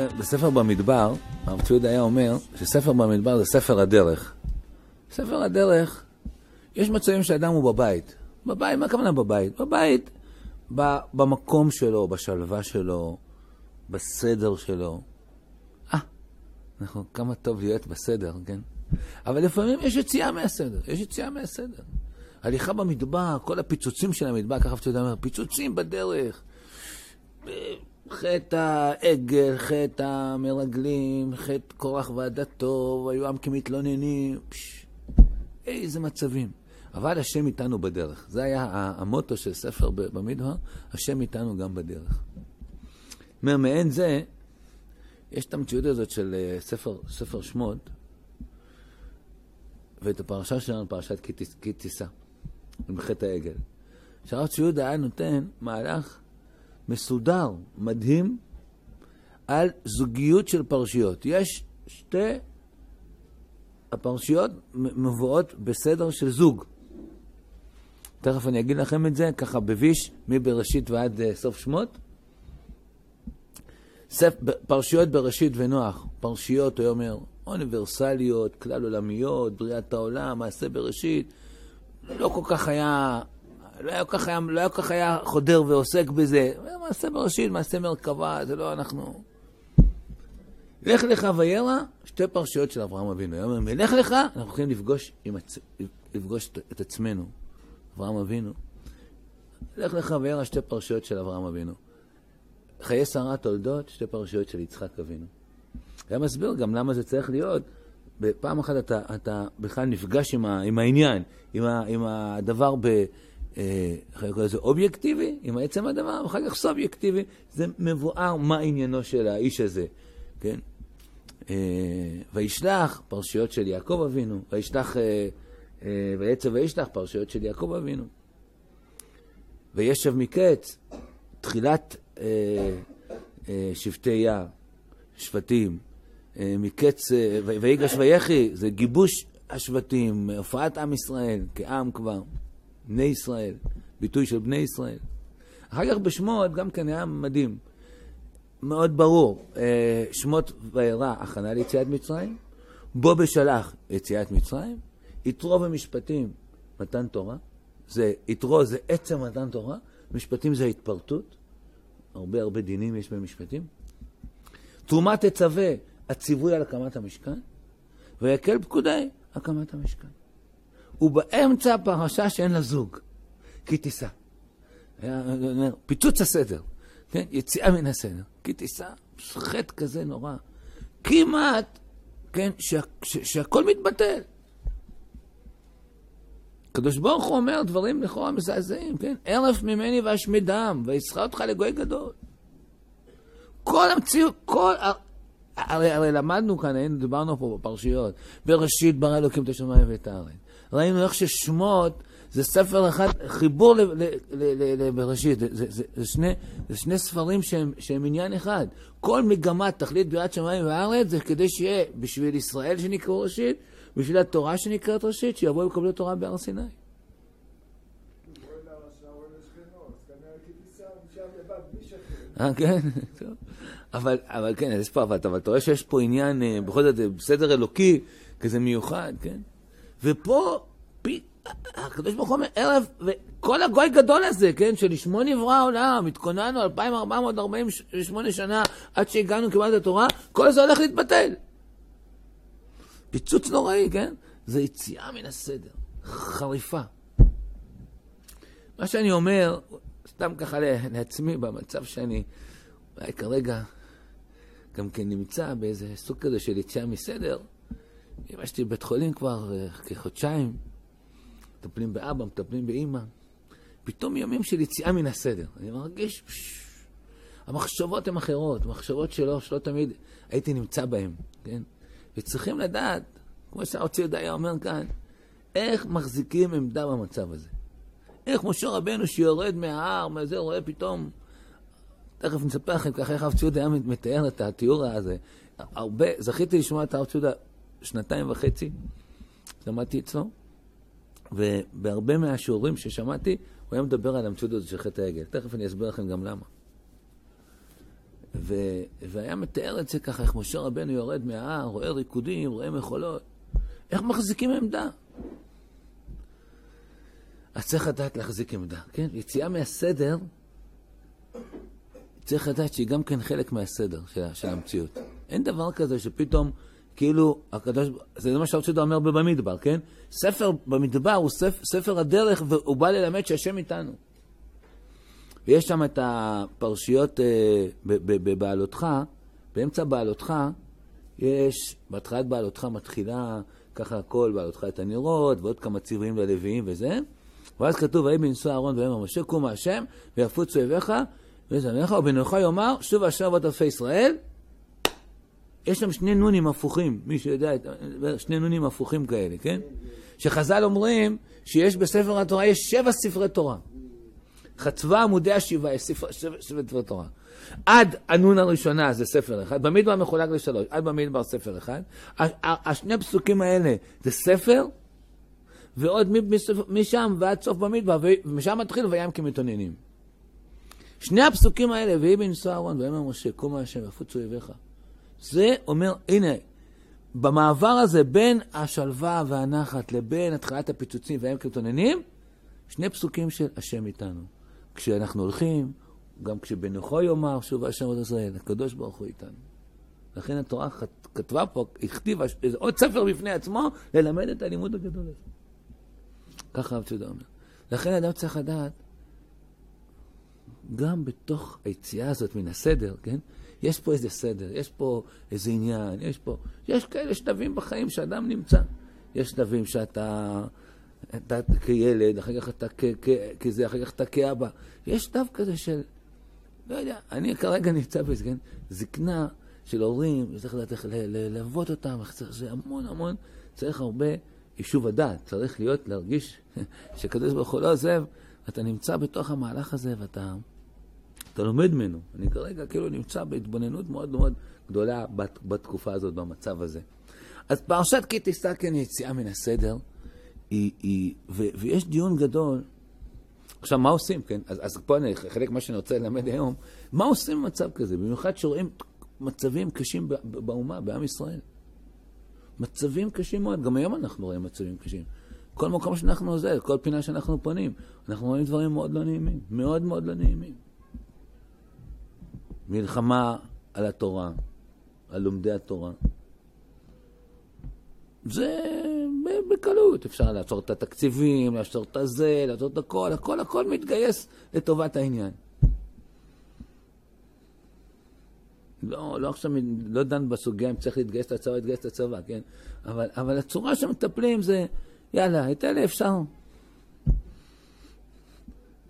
בספר במדבר, הרב ציוד היה אומר שספר במדבר זה ספר הדרך. ספר הדרך, יש מצבים שאדם הוא בבית. בבית, מה הכוונה בבית? בבית, במקום שלו, בשלווה שלו, בסדר שלו. אה, אנחנו, כמה טוב להיות בסדר, כן? אבל לפעמים יש יציאה מהסדר, יש יציאה מהסדר. הליכה במדבר, כל הפיצוצים של המדבר, ככה אתה אומר, פיצוצים בדרך. חטא העגל, חטא המרגלים, חטא קורח ועדתו, היו עם כמתלוננים. פש, איזה מצבים. אבל השם איתנו בדרך. זה היה המוטו של ספר במדבר, השם איתנו גם בדרך. אומר, מעין זה, יש את המציאות הזאת של אה, ספר, ספר שמות, ואת הפרשה שלנו, פרשת כי תישא, בחטא העגל. שהרב ציודה היה נותן מהלך מסודר, מדהים, על זוגיות של פרשיות. יש שתי הפרשיות מבואות בסדר של זוג. תכף אני אגיד לכם את זה, ככה בביש, מבראשית ועד uh, סוף שמות. פרשיות בראשית ונוח, פרשיות, הוא אומר, אוניברסליות, כלל עולמיות, בריאת העולם, מעשה בראשית. לא כל כך היה, לא היה כל כך לא כך היה חודר ועוסק בזה. מעשה בראשית, מעשה מרכבה, זה לא אנחנו... לך לך וירא, שתי פרשיות של אברהם אבינו. הוא אומר, מלך לך, אנחנו הולכים לפגוש, הצ... לפגוש את עצמנו. אברהם אבינו. לך לך וירא, שתי פרשיות של אברהם אבינו. חיי שרה תולדות, שתי פרשיות של יצחק אבינו. היה מסביר גם למה זה צריך להיות. פעם אחת אתה, אתה בכלל נפגש עם, ה, עם העניין, עם, ה, עם הדבר ב... אה, איך לקרוא לזה אובייקטיבי, עם עצם הדבר, ואחר כך סובייקטיבי, זה מבואר מה עניינו של האיש הזה, כן? אה, וישלח, פרשיות של יעקב אבינו, וישלח, אה, ויצא וישלח, פרשיות של יעקב אבינו. וישב מקץ, תחילת שבטי יה, שבטים, מקץ, ויגש ויחי, זה גיבוש השבטים, הופעת עם ישראל כעם כבר. בני ישראל, ביטוי של בני ישראל. אחר כך בשמות גם כן היה מדהים, מאוד ברור. אה, שמות וירא, הכנה ליציאת מצרים, בו בשלח, יציאת מצרים, יתרו ומשפטים, מתן תורה. זה, יתרו זה עצם מתן תורה, משפטים זה התפרטות, הרבה הרבה דינים יש במשפטים. תרומה תצווה, הציווי על הקמת המשכן, ויקל פקודי, הקמת המשכן. ובאמצע פרשה שאין לה זוג, כי תישא. פיצוץ הסדר, כן? יציאה מן הסדר, כי תישא, חטא כזה נורא. כמעט, כן, שה, ש, שהכל מתבטל. הקדוש ברוך הוא אומר דברים לכאורה מזעזעים, כן? ערף ממני ואשמידם, וישחה אותך לגוי גדול. כל המציאות, כל... הרי, הרי למדנו כאן, היינו, דיברנו פה בפרשיות, בראשית ברא אלוקים את השמיים ואת הארץ. ראינו איך ששמות זה ספר אחד, חיבור לבראשית, זה, זה, זה, זה, שני, זה שני ספרים שהם, שהם עניין אחד. כל מגמת תכלית בירת שמיים וארץ זה כדי שיהיה בשביל ישראל שנקראו ראשית, בשביל התורה שנקראת ראשית, שיבואו לקבלו תורה בהר סיני. אה, כן, טוב. אבל, אבל כן, יש פה, אבל אתה רואה שיש פה עניין, אה, בכל זאת, בסדר אלוקי, כזה מיוחד, כן? ופה, פי, הקדוש ברוך הוא אומר, ערב, וכל הגוי גדול הזה, כן, שלשמו נברא העולם, התכוננו 2448 שנה עד שהגענו כמעט לתורה, כל זה הולך להתבטל. פיצוץ נוראי, כן? זה יציאה מן הסדר, חריפה. מה שאני אומר, סתם ככה לעצמי, במצב שאני אולי כרגע גם כן נמצא באיזה סוג כזה של יציאה מסדר, אמא שלי בבית חולים כבר uh, כחודשיים, מטפלים באבא, מטפלים באימא. פתאום ימים של יציאה מן הסדר. אני מרגיש, פש, המחשבות הן אחרות, מחשבות שלא, שלא תמיד הייתי נמצא בהן, כן? וצריכים לדעת, כמו שהרצי יהודה אומר כאן, איך מחזיקים עמדה במצב הזה. איך משה רבנו שיורד מההר, מזה רואה פתאום, תכף נספר לכם ככה איך הרב ציודה היה מתאר את התיאור הזה. הרבה, זכיתי לשמוע את הרב ציודה שנתיים וחצי, למדתי אצלו, ובהרבה מהשיעורים ששמעתי, הוא היה מדבר על המציאות הזאת של חטא העגל. תכף אני אסביר לכם גם למה. ו, והיה מתאר את זה ככה, איך משה רבנו יורד מההר, רואה ריקודים, רואה מחולות. איך מחזיקים עמדה? אז צריך לדעת להחזיק עמדה, כן? יציאה מהסדר, צריך לדעת שהיא גם כן חלק מהסדר של, של המציאות. אין דבר כזה שפתאום, כאילו, הקדוש, זה מה שהרצודה אומר במדבר, כן? ספר במדבר הוא ספר, ספר הדרך, והוא בא ללמד שהשם איתנו. ויש שם את הפרשיות אה, בבעלותך, באמצע בעלותך, יש, בהתחלת בעלותך מתחילה ככה הכל, בעלותך את הנרות, ועוד כמה ציוויים ללוויים וזה, ואז כתוב, ויהי בנשוא אהרון ויאמר משה, קום השם, ויפוצו וזמך, ובנוחה יאמר, שוב אשר אבות אלפי ישראל. יש שם שני נונים הפוכים, מי שיודע, שני נונים הפוכים כאלה, כן? שחז"ל אומרים שיש בספר התורה, יש שבע ספרי תורה. חצבה עמודי השבעה, יש ספר, שבע ספרי תורה. עד הנון הראשונה זה ספר אחד, במדבר מחולק לשלוש, עד במדבר ספר אחד. השני פסוקים האלה זה ספר, ועוד משם ועד סוף במדבר, ומשם מתחיל וים כמתוננים. שני הפסוקים האלה, ויהי בנשוא אהרון, ויאמר משה, קום השם, יפוצו אויביך. זה אומר, הנה, במעבר הזה בין השלווה והנחת לבין התחלת הפיצוצים והם כמתוננים, שני פסוקים של השם איתנו. כשאנחנו הולכים, גם כשבנוחו יאמר, שוב השם עוד ישראל, הקדוש ברוך הוא איתנו. לכן התורה כתבה פה, הכתיבה עוד ספר בפני עצמו, ללמד את הלימוד הגדול הזה. ככה רב צודה אומר. לכן אדם צריך לדעת, גם בתוך היציאה הזאת מן הסדר, כן? יש פה איזה סדר, יש פה איזה עניין, יש פה... יש כאלה שלבים בחיים שאדם נמצא. יש שלבים שאתה... אתה כילד, אחר כך אתה כזה, אחר כך אתה כאבא. יש שלב כזה של... לא יודע, אני כרגע נמצא בזה, כן? זקנה של הורים, צריך ללוות אותם, זה המון המון, צריך הרבה יישוב הדעת, צריך להיות, להרגיש שקדוש ברוך הוא לא עוזב, אתה נמצא בתוך המהלך הזה ואתה אתה לומד ממנו. אני כרגע כאילו נמצא בהתבוננות מאוד מאוד גדולה בת, בתקופה הזאת, במצב הזה. אז פרשת כי תישא כן יציאה מן הסדר, היא, היא, ו, ויש דיון גדול. עכשיו, מה עושים, כן? אז, אז פה אני, חלק מה שאני רוצה ללמד היום, מה עושים במצב כזה? במיוחד שרואים מצבים קשים באומה, בעם ישראל. מצבים קשים מאוד, גם היום אנחנו רואים מצבים קשים. כל מקום שאנחנו עוזר, כל פינה שאנחנו פונים, אנחנו רואים דברים מאוד לא נעימים, מאוד מאוד לא נעימים. מלחמה על התורה, על לומדי התורה. זה בקלות, אפשר לעצור את התקציבים, לעצור את הזה, לעצור את הכל, הכל הכל מתגייס לטובת העניין. לא, לא עכשיו, לא דן בסוגיה אם צריך להתגייס לצבא, להתגייס לצבא, כן? אבל, אבל הצורה שמטפלים זה, יאללה, את אלה אפשר.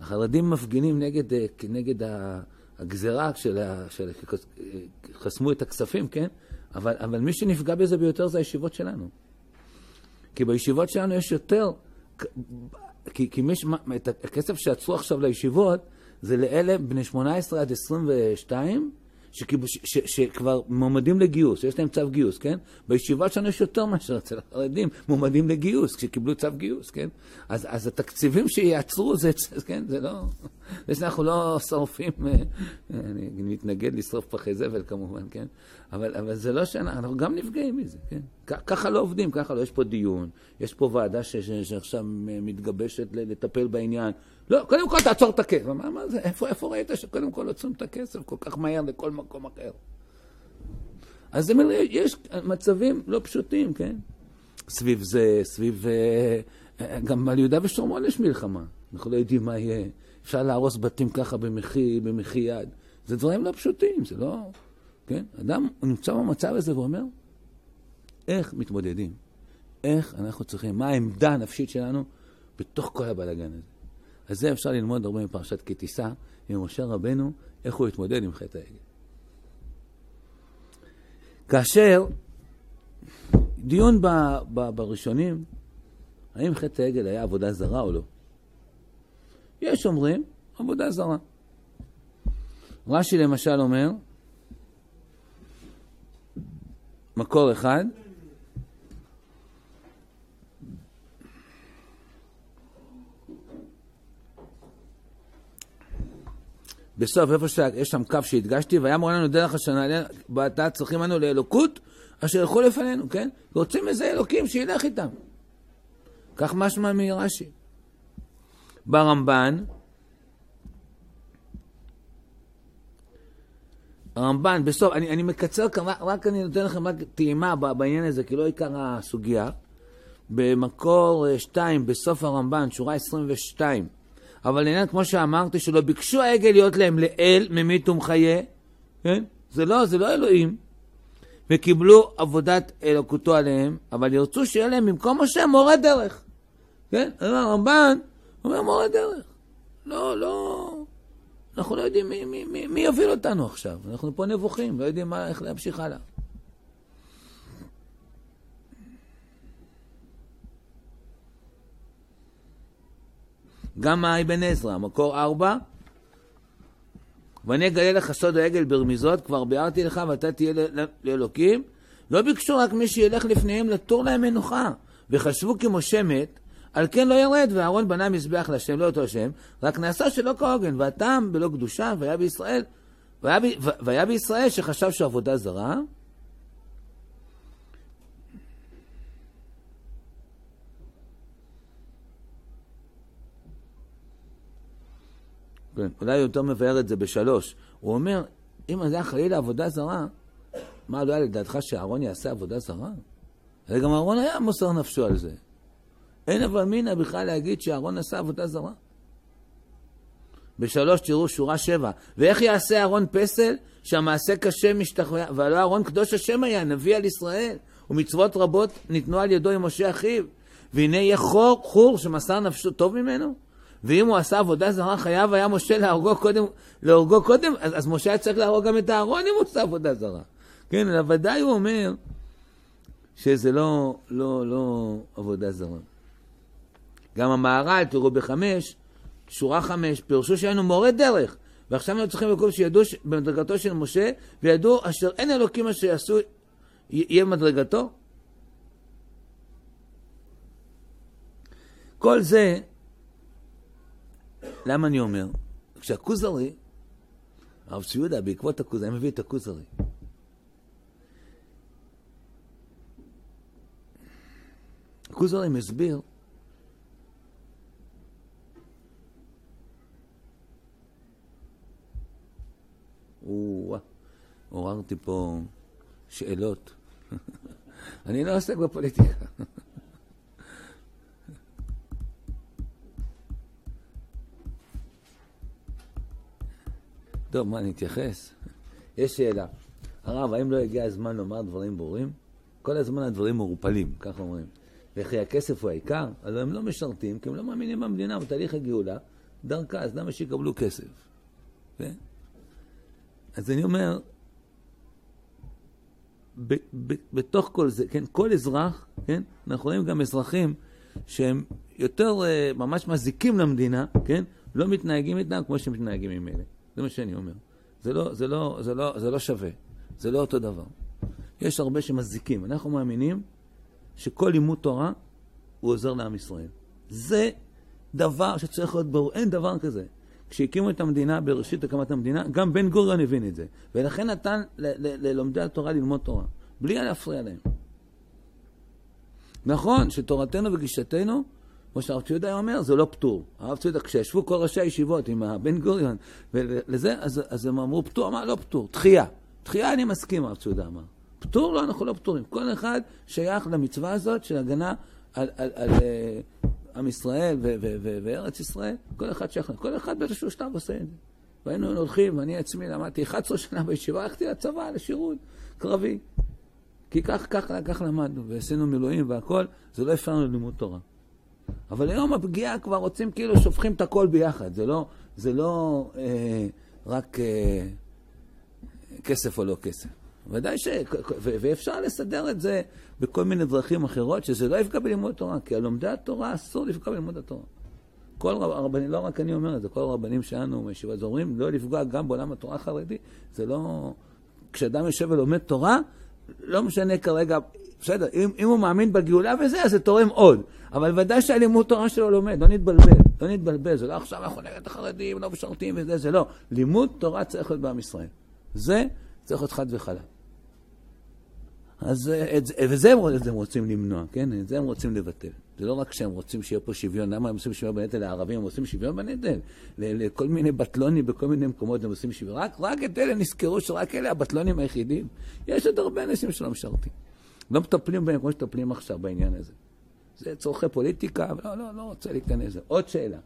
החרדים מפגינים נגד, נגד הגזרה של, של חסמו את הכספים, כן? אבל, אבל מי שנפגע בזה ביותר זה הישיבות שלנו. כי בישיבות שלנו יש יותר, כי, כי מי, את הכסף שעצרו עכשיו לישיבות זה לאלה בני 18 עד 22, שכיב, ש, ש, שכבר מועמדים לגיוס, יש להם צו גיוס, כן? בישיבה שלנו יש יותר מאשר אצל החרדים מועמדים לגיוס, כשקיבלו צו גיוס, כן? אז, אז התקציבים שיעצרו זה, כן? זה לא... זה שאנחנו לא שורפים, אה, אני מתנגד לשרוף פחי זבל כמובן, כן? אבל, אבל זה לא שאנחנו, אנחנו גם נפגעים מזה, כן? ככה לא עובדים, ככה לא, יש פה דיון, יש פה ועדה ש, ש, שעכשיו מתגבשת לטפל בעניין. לא, קודם כל תעצור את הכסף. מה, מה זה, איפה, איפה ראית שקודם כל עוצרים את הכסף כל כך מהר לכל מקום אחר? אז יש מצבים לא פשוטים, כן? סביב זה, סביב... אה, גם על יהודה ושומרון יש מלחמה. אנחנו לא יודעים מה יהיה. אפשר להרוס בתים ככה במחי, במחי יד. זה דברים לא פשוטים, זה לא... כן? אדם נמצא במצב הזה ואומר, איך מתמודדים? איך אנחנו צריכים, מה העמדה הנפשית שלנו בתוך כל הבלאגן הזה? אז זה אפשר ללמוד הרבה מפרשת כי תישא עם משה רבנו, איך הוא התמודד עם חטא העגל. כאשר דיון ב, ב, בראשונים, האם חטא העגל היה עבודה זרה או לא? יש אומרים, עבודה זרה. רש"י למשל אומר, מקור אחד, בסוף, איפה שיש שם קו שהדגשתי, והיה מורה לנו דרך השנה, ואתה צריכים לנו לאלוקות, אשר ילכו לפנינו, כן? רוצים איזה אלוקים שילך איתם. כך משמע מרש"י. ברמב"ן, הרמב"ן, בסוף, אני, אני מקצר כאן, רק, אני נותן לכם רק טעימה בעניין הזה, כי לא עיקר הסוגיה. במקור 2, אה, בסוף הרמב"ן, שורה 22. אבל לעניין, כמו שאמרתי, שלא ביקשו העגל להיות להם לאל, ממית ומחיה, כן? זה לא, זה לא אלוהים. וקיבלו עבודת אלוקותו עליהם, אבל ירצו שיהיה להם במקום משה מורה דרך. כן? הרמב"ן אומר מורה דרך. לא, לא, אנחנו לא יודעים מי, מי, מי, מי יוביל אותנו עכשיו. אנחנו פה נבוכים, לא יודעים מה, איך להמשיך הלאה. גם אבן עזרא, מקור ארבע, ואני אגלה לך סוד העגל ברמיזות, כבר ביארתי לך ואתה תהיה לאלוקים. לא ביקשו רק מי שילך לפניהם לתור להם מנוחה, וחשבו כי משה מת, על כן לא ירד, ואהרון בנה מזבח להשם, לא אותו השם, רק נעשה שלא כהוגן, והטעם בלא קדושה, והיה בישראל, והיה, והיה בישראל שחשב שהוא עבודה זרה. כן, אולי יותר מבאר את זה בשלוש. הוא אומר, אם זה היה חלילה עבודה זרה, מה לא היה לדעתך שאהרון יעשה עבודה זרה? הרי גם אהרון היה מוסר נפשו על זה. אין אבל מינא בכלל להגיד שאהרון עשה עבודה זרה. בשלוש תראו שורה שבע. ואיך יעשה אהרון פסל שהמעשה קשה משתחווה, והלא אהרון קדוש השם היה, נביא על ישראל, ומצוות רבות ניתנו על ידו עם משה אחיו. והנה יהיה חור, חור שמסר נפשו טוב ממנו? ואם הוא עשה עבודה זרה, חייב היה משה להורגו קודם, להורגו קודם אז, אז משה היה צריך להרוג גם את אהרון אם הוא עושה עבודה זרה. כן, אלא ודאי הוא אומר שזה לא, לא, לא עבודה זרה. גם המהר"ל, תראו בחמש, שורה חמש, פירשו שהיינו מורה דרך. ועכשיו אנחנו צריכים לקרוא שידעו במדרגתו של משה, וידעו אשר אין אלוקים אשר יעשו, יהיה במדרגתו. כל זה, למה אני אומר? כשהכוזרי, הרב ציודה, בעקבות הכוזרי, מביא את הכוזרי. הכוזרי מסביר עוררתי פה שאלות. אני לא עוסק בפוליטיקה. טוב, מה, אני אתייחס? יש שאלה. הרב, האם לא הגיע הזמן לומר דברים ברורים? כל הזמן הדברים מעורפלים, ככה אומרים. וכי הכסף הוא העיקר? אז הם לא משרתים, כי הם לא מאמינים במדינה, בתהליך הגאולה, דרכה, אז למה שיקבלו כסף? כן? אז אני אומר, ב, ב, בתוך כל זה, כן, כל אזרח, כן, אנחנו רואים גם אזרחים שהם יותר uh, ממש מזיקים למדינה, כן, לא מתנהגים איתם כמו שמתנהגים עם אלה. זה מה שאני אומר. זה לא, זה לא, זה לא, זה לא שווה, זה לא אותו דבר. יש הרבה שמזיקים. אנחנו מאמינים שכל לימוד תורה הוא עוזר לעם ישראל. זה דבר שצריך להיות ברור, אין דבר כזה. כשהקימו את המדינה, בראשית הקמת המדינה, גם בן גוריון הבין את זה. ולכן נתן ללומדי התורה ללמוד תורה, בלי להפריע להם. נכון שתורתנו וגישתנו, כמו שהרב ציודה אומר, זה לא פטור. הרב ציודה, כשישבו כל ראשי הישיבות עם הבן גוריון, ולזה, אז, אז הם אמרו פטור, מה לא פטור? תחייה. תחייה אני מסכים, הרב ציודה אמר. פטור לא, אנחנו לא פטורים. כל אחד שייך למצווה הזאת של הגנה על, על, על, על אה, עם ישראל וארץ ישראל, כל אחד שייך, כל אחד באיזשהו שלב עושה את זה. והיינו הולכים, ואני עצמי למדתי 11 שנה בישיבה, הלכתי לצבא, לשירות קרבי. כי כך, כך, כך למדנו, ועשינו מילואים והכל, זה לא הפרענו ללימוד תורה. אבל היום הפגיעה כבר רוצים כאילו שופכים את הכל ביחד, זה לא, זה לא אה, רק אה, כסף או לא כסף. ודאי ש... ואפשר לסדר את זה בכל מיני דרכים אחרות, שזה לא יפגע בלימוד תורה, כי על לומדי התורה אסור לפגוע בלימוד התורה. כל הרבנים, לא רק אני אומר את זה, כל הרבנים שלנו מישיבת זה אומרים, לא לפגוע גם בעולם התורה החרדי. זה לא... כשאדם יושב ולומד תורה, לא משנה כרגע, בסדר, אם, אם הוא מאמין בגאולה וזה, אז זה תורם עוד. אבל ודאי שהלימוד תורה שלו לומד, לא נתבלבל, לא נתבלבל. זה לא עכשיו אנחנו נגד החרדים, לא משרתים וזה, זה לא. לימוד תורה צריך להיות בעם ישראל. זה צריך להיות חד וחלק. אז את, וזה הם, הם רוצים למנוע, כן? את זה הם רוצים לבטל. זה לא רק שהם רוצים שיהיה פה שוויון, למה הם עושים שוויון בנטל לערבים? הם עושים שוויון בנטל. לכל מיני בטלונים בכל מיני מקומות הם עושים שוויון. רק, רק את אלה נזכרו שרק אלה הבטלונים היחידים. יש עוד הרבה אנשים שלא משרתים. לא מטפלים בהם כמו שמטפלים עכשיו בעניין הזה. זה צורכי פוליטיקה, לא, לא, לא רוצה להיכנס לזה. עוד שאלה.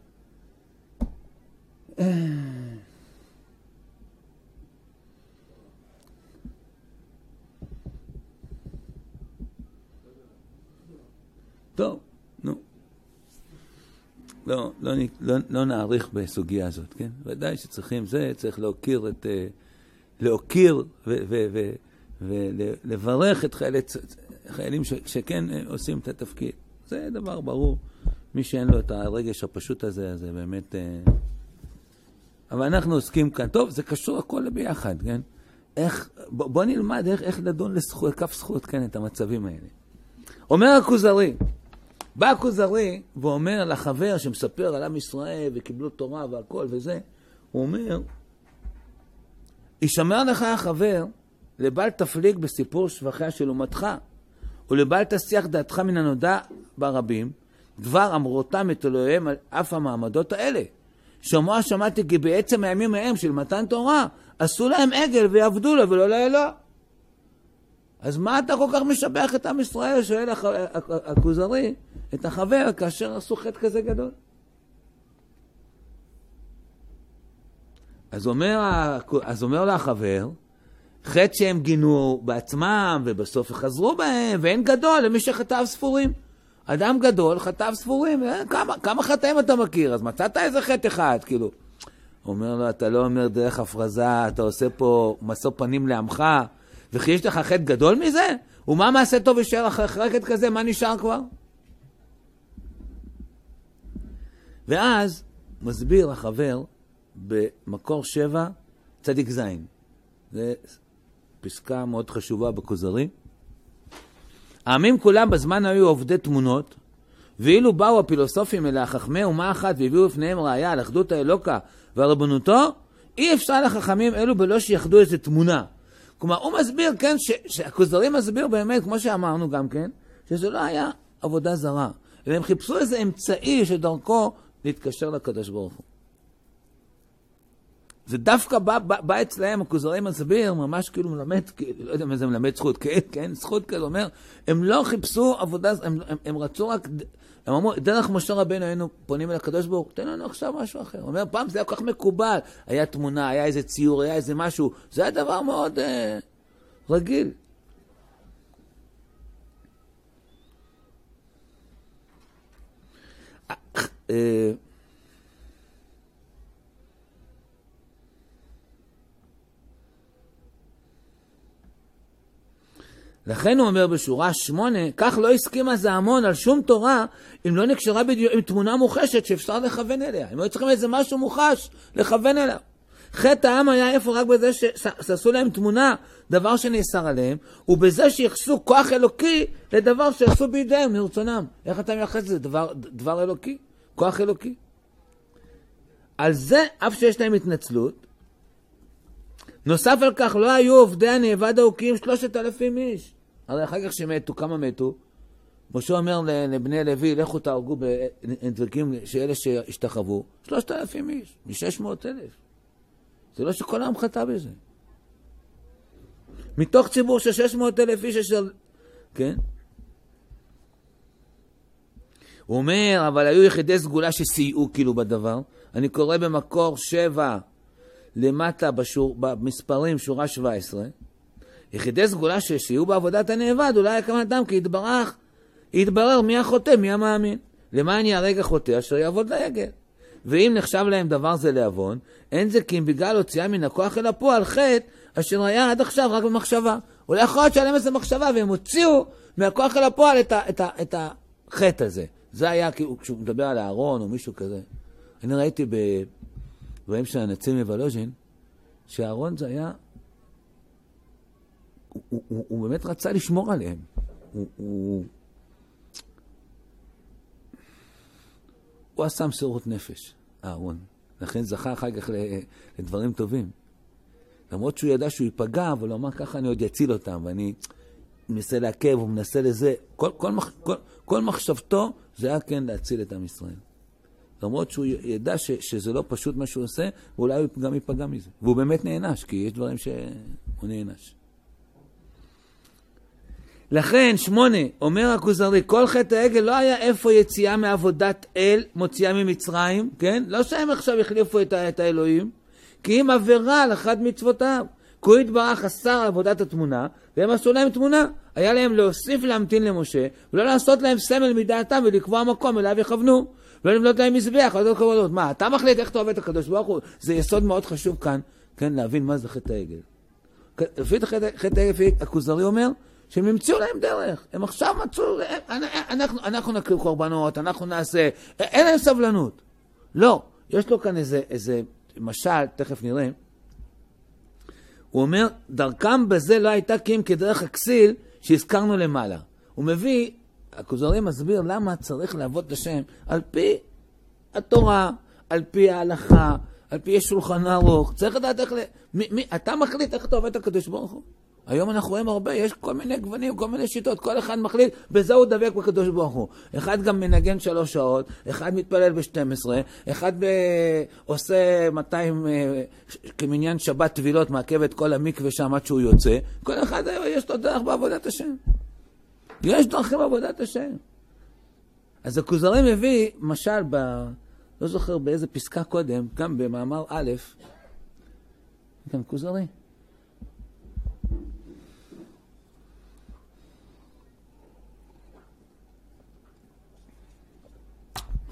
טוב, נו. לא, לא, לא, לא נאריך בסוגיה הזאת, כן? ודאי שצריכים זה, צריך להוקיר את... אה, להוקיר ולברך את חיילי, חיילים ש, שכן אה, עושים את התפקיד. זה דבר ברור. מי שאין לו את הרגש הפשוט הזה, זה באמת... אה, אבל אנחנו עוסקים כאן, טוב, זה קשור הכל ביחד, כן? איך, בוא, בוא נלמד איך, איך לדון לזכות, כף זכות, כן, את המצבים האלה. אומר הכוזרי, בא הכוזרי ואומר לחבר שמספר על עם ישראל וקיבלו תורה והכל וזה, הוא אומר, ישמר לך החבר לבל תפליג בסיפור שבחיה של אומתך, ולבל תסיח דעתך מן הנודע ברבים, דבר אמרותם את אלוהיהם על אף המעמדות האלה. שמוע שמעתי כי בעצם הימים ההם של מתן תורה, עשו להם עגל ויעבדו לו ולא לאלוה. אז מה אתה כל כך משבח את עם ישראל, שואל הכוזרי, את החבר, כאשר עשו חטא כזה גדול? אז אומר, אז אומר לו החבר, חטא שהם גינו בעצמם, ובסוף חזרו בהם, ואין גדול למי שחטאיו ספורים. אדם גדול, חטאיו ספורים, אה, כמה, כמה חטאים אתה מכיר? אז מצאת איזה חטא אחד, כאילו. אומר לו, אתה לא אומר דרך הפרזה, אתה עושה פה משוא פנים לעמך, וכי יש לך חטא גדול מזה? ומה מעשה טוב יישאר אחרי חטא כזה, מה נשאר כבר? ואז מסביר החבר במקור שבע, צדיק זין. זה פסקה מאוד חשובה בכוזרי. העמים כולם בזמן היו עובדי תמונות, ואילו באו הפילוסופים אל החכמי אומה אחת והביאו בפניהם ראיה על אחדות האלוקה ועל רבנותו, אי אפשר לחכמים אלו בלא שיחדו איזה תמונה. כלומר, הוא מסביר, כן, שהכוזרי מסביר באמת, כמו שאמרנו גם כן, שזה לא היה עבודה זרה, אלא הם חיפשו איזה אמצעי שדרכו להתקשר לקדוש ברוך הוא. זה דווקא בא, בא, בא אצלהם, הכוזרי מסביר, ממש כאילו מלמד, כאילו, לא יודע מה זה מלמד זכות, כן, כן, זכות כזה, אומר, הם לא חיפשו עבודה, הם, הם, הם רצו רק, הם אמרו, דרך משה רבנו היינו פונים אל הקדוש ברוך הוא, תן לנו עכשיו משהו אחר. הוא אומר, פעם זה היה כל כך מקובל, היה תמונה, היה איזה ציור, היה איזה משהו, זה היה דבר מאוד אה, רגיל. אה, לכן הוא אומר בשורה שמונה, כך לא הסכים הזעמון על שום תורה אם לא נקשרה בדיוק עם תמונה מוחשת שאפשר לכוון אליה. הם היו צריכים איזה משהו מוחש לכוון אליו. חטא העם היה איפה רק בזה שעשו להם תמונה, דבר שנאסר עליהם, ובזה שייחסו כוח אלוקי לדבר שעשו בידיהם מרצונם. איך אתה מייחס לזה? דבר, דבר אלוקי? כוח אלוקי? על זה, אף שיש להם התנצלות, נוסף על כך, לא היו עובדי הנאבד ההוקים שלושת אלפים איש. הרי אחר כך שמתו, כמה מתו? משה אומר לבני לוי, לכו תהרגו בדבקים שאלה שהשתחוו, שלושת אלפים איש, משש מאות אלף. זה לא שכל העם חטא בזה. מתוך ציבור של שש מאות אלף איש אשר... כן? הוא אומר, אבל היו יחידי סגולה שסייעו כאילו בדבר. אני קורא במקור שבע למטה בשור, במספרים, שורה 17. יחידי סגולה שסייעו בעבודת הנאבד, אולי הכוונתם כי יתברך, יתברר מי החוטא, מי המאמין. למען יהרג החוטא אשר יעבוד לעגל. ואם נחשב להם דבר זה לעוון, אין זה כי אם בגלל הוציאה מן הכוח אל הפועל חטא, אשר היה עד עכשיו רק במחשבה. אולי יכול להיות להם איזה מחשבה, והם הוציאו מהכוח אל הפועל את, ה, את, ה, את החטא הזה. זה היה כאילו, כשהוא מדבר על אהרון או מישהו כזה. אני ראיתי בדברים של הנציב מוולוז'ין, שאהרון זה היה, הוא, הוא, הוא באמת רצה לשמור עליהם. הוא, הוא, הוא עשה מסירות נפש, אהרון. לכן זכה אחר כך לדברים טובים. למרות שהוא ידע שהוא ייפגע, אבל הוא אמר, ככה אני עוד אציל אותם, ואני מנסה לעכב, הוא מנסה לזה. כל, כל, כל, כל מחשבתו זה היה כן להציל את עם ישראל. למרות שהוא ידע ש, שזה לא פשוט מה שהוא עושה, ואולי הוא גם ייפגע מזה. והוא באמת נענש, כי יש דברים שהוא נענש. לכן, שמונה, אומר הכוזרי, כל חטא העגל לא היה איפה יציאה מעבודת אל מוציאה ממצרים, כן? לא שהם עכשיו החליפו את, את האלוהים, כי אם עבירה על אחת מצוותיו. כי הוא יתברך אסר עבודת התמונה, והם עשו להם תמונה. היה להם להוסיף להמתין למשה, ולא לעשות להם סמל מדעתם ולקבוע מקום אליו יכוונו. ולא לבנות להם מזבח, לא קורבנות. מה, אתה מחליט איך אתה עובד את הקדוש ברוך הוא? זה יסוד מאוד חשוב כאן, כן, להבין מה זה חטא העגל. לפי חטא העגל, הכוזרי אומר, שהם המציאו להם דרך. הם עכשיו מצאו, הם, אנחנו, אנחנו נקריב קורבנות, אנחנו נעשה, אין להם סבלנות. לא, יש לו כאן איזה, איזה משל, תכף נראה. הוא אומר, דרכם בזה לא הייתה כי אם כדרך הכסיל שהזכרנו למעלה. הוא מביא, הכוזרי מסביר למה צריך לעבוד את השם על פי התורה, על פי ההלכה, על פי שולחן ערוך. צריך לדעת איך ל... מי, מי, אתה מחליט איך אתה עובד את הקדוש ברוך הוא. היום אנחנו רואים הרבה, יש כל מיני גוונים, כל מיני שיטות, כל אחד מחליט, בזה הוא דבק בקדוש ברוך הוא. אחד גם מנגן שלוש שעות, אחד מתפלל ב-12, אחד ב... עושה 200, אה, כמניין שבת טבילות, מעכב את כל המקווה שם עד שהוא יוצא. כל אחד יש לו דרך בעבודת השם. יש דרכים בעבודת השם. אז הכוזרי מביא, משל, ב... לא זוכר באיזה פסקה קודם, גם במאמר א', גם כוזרי.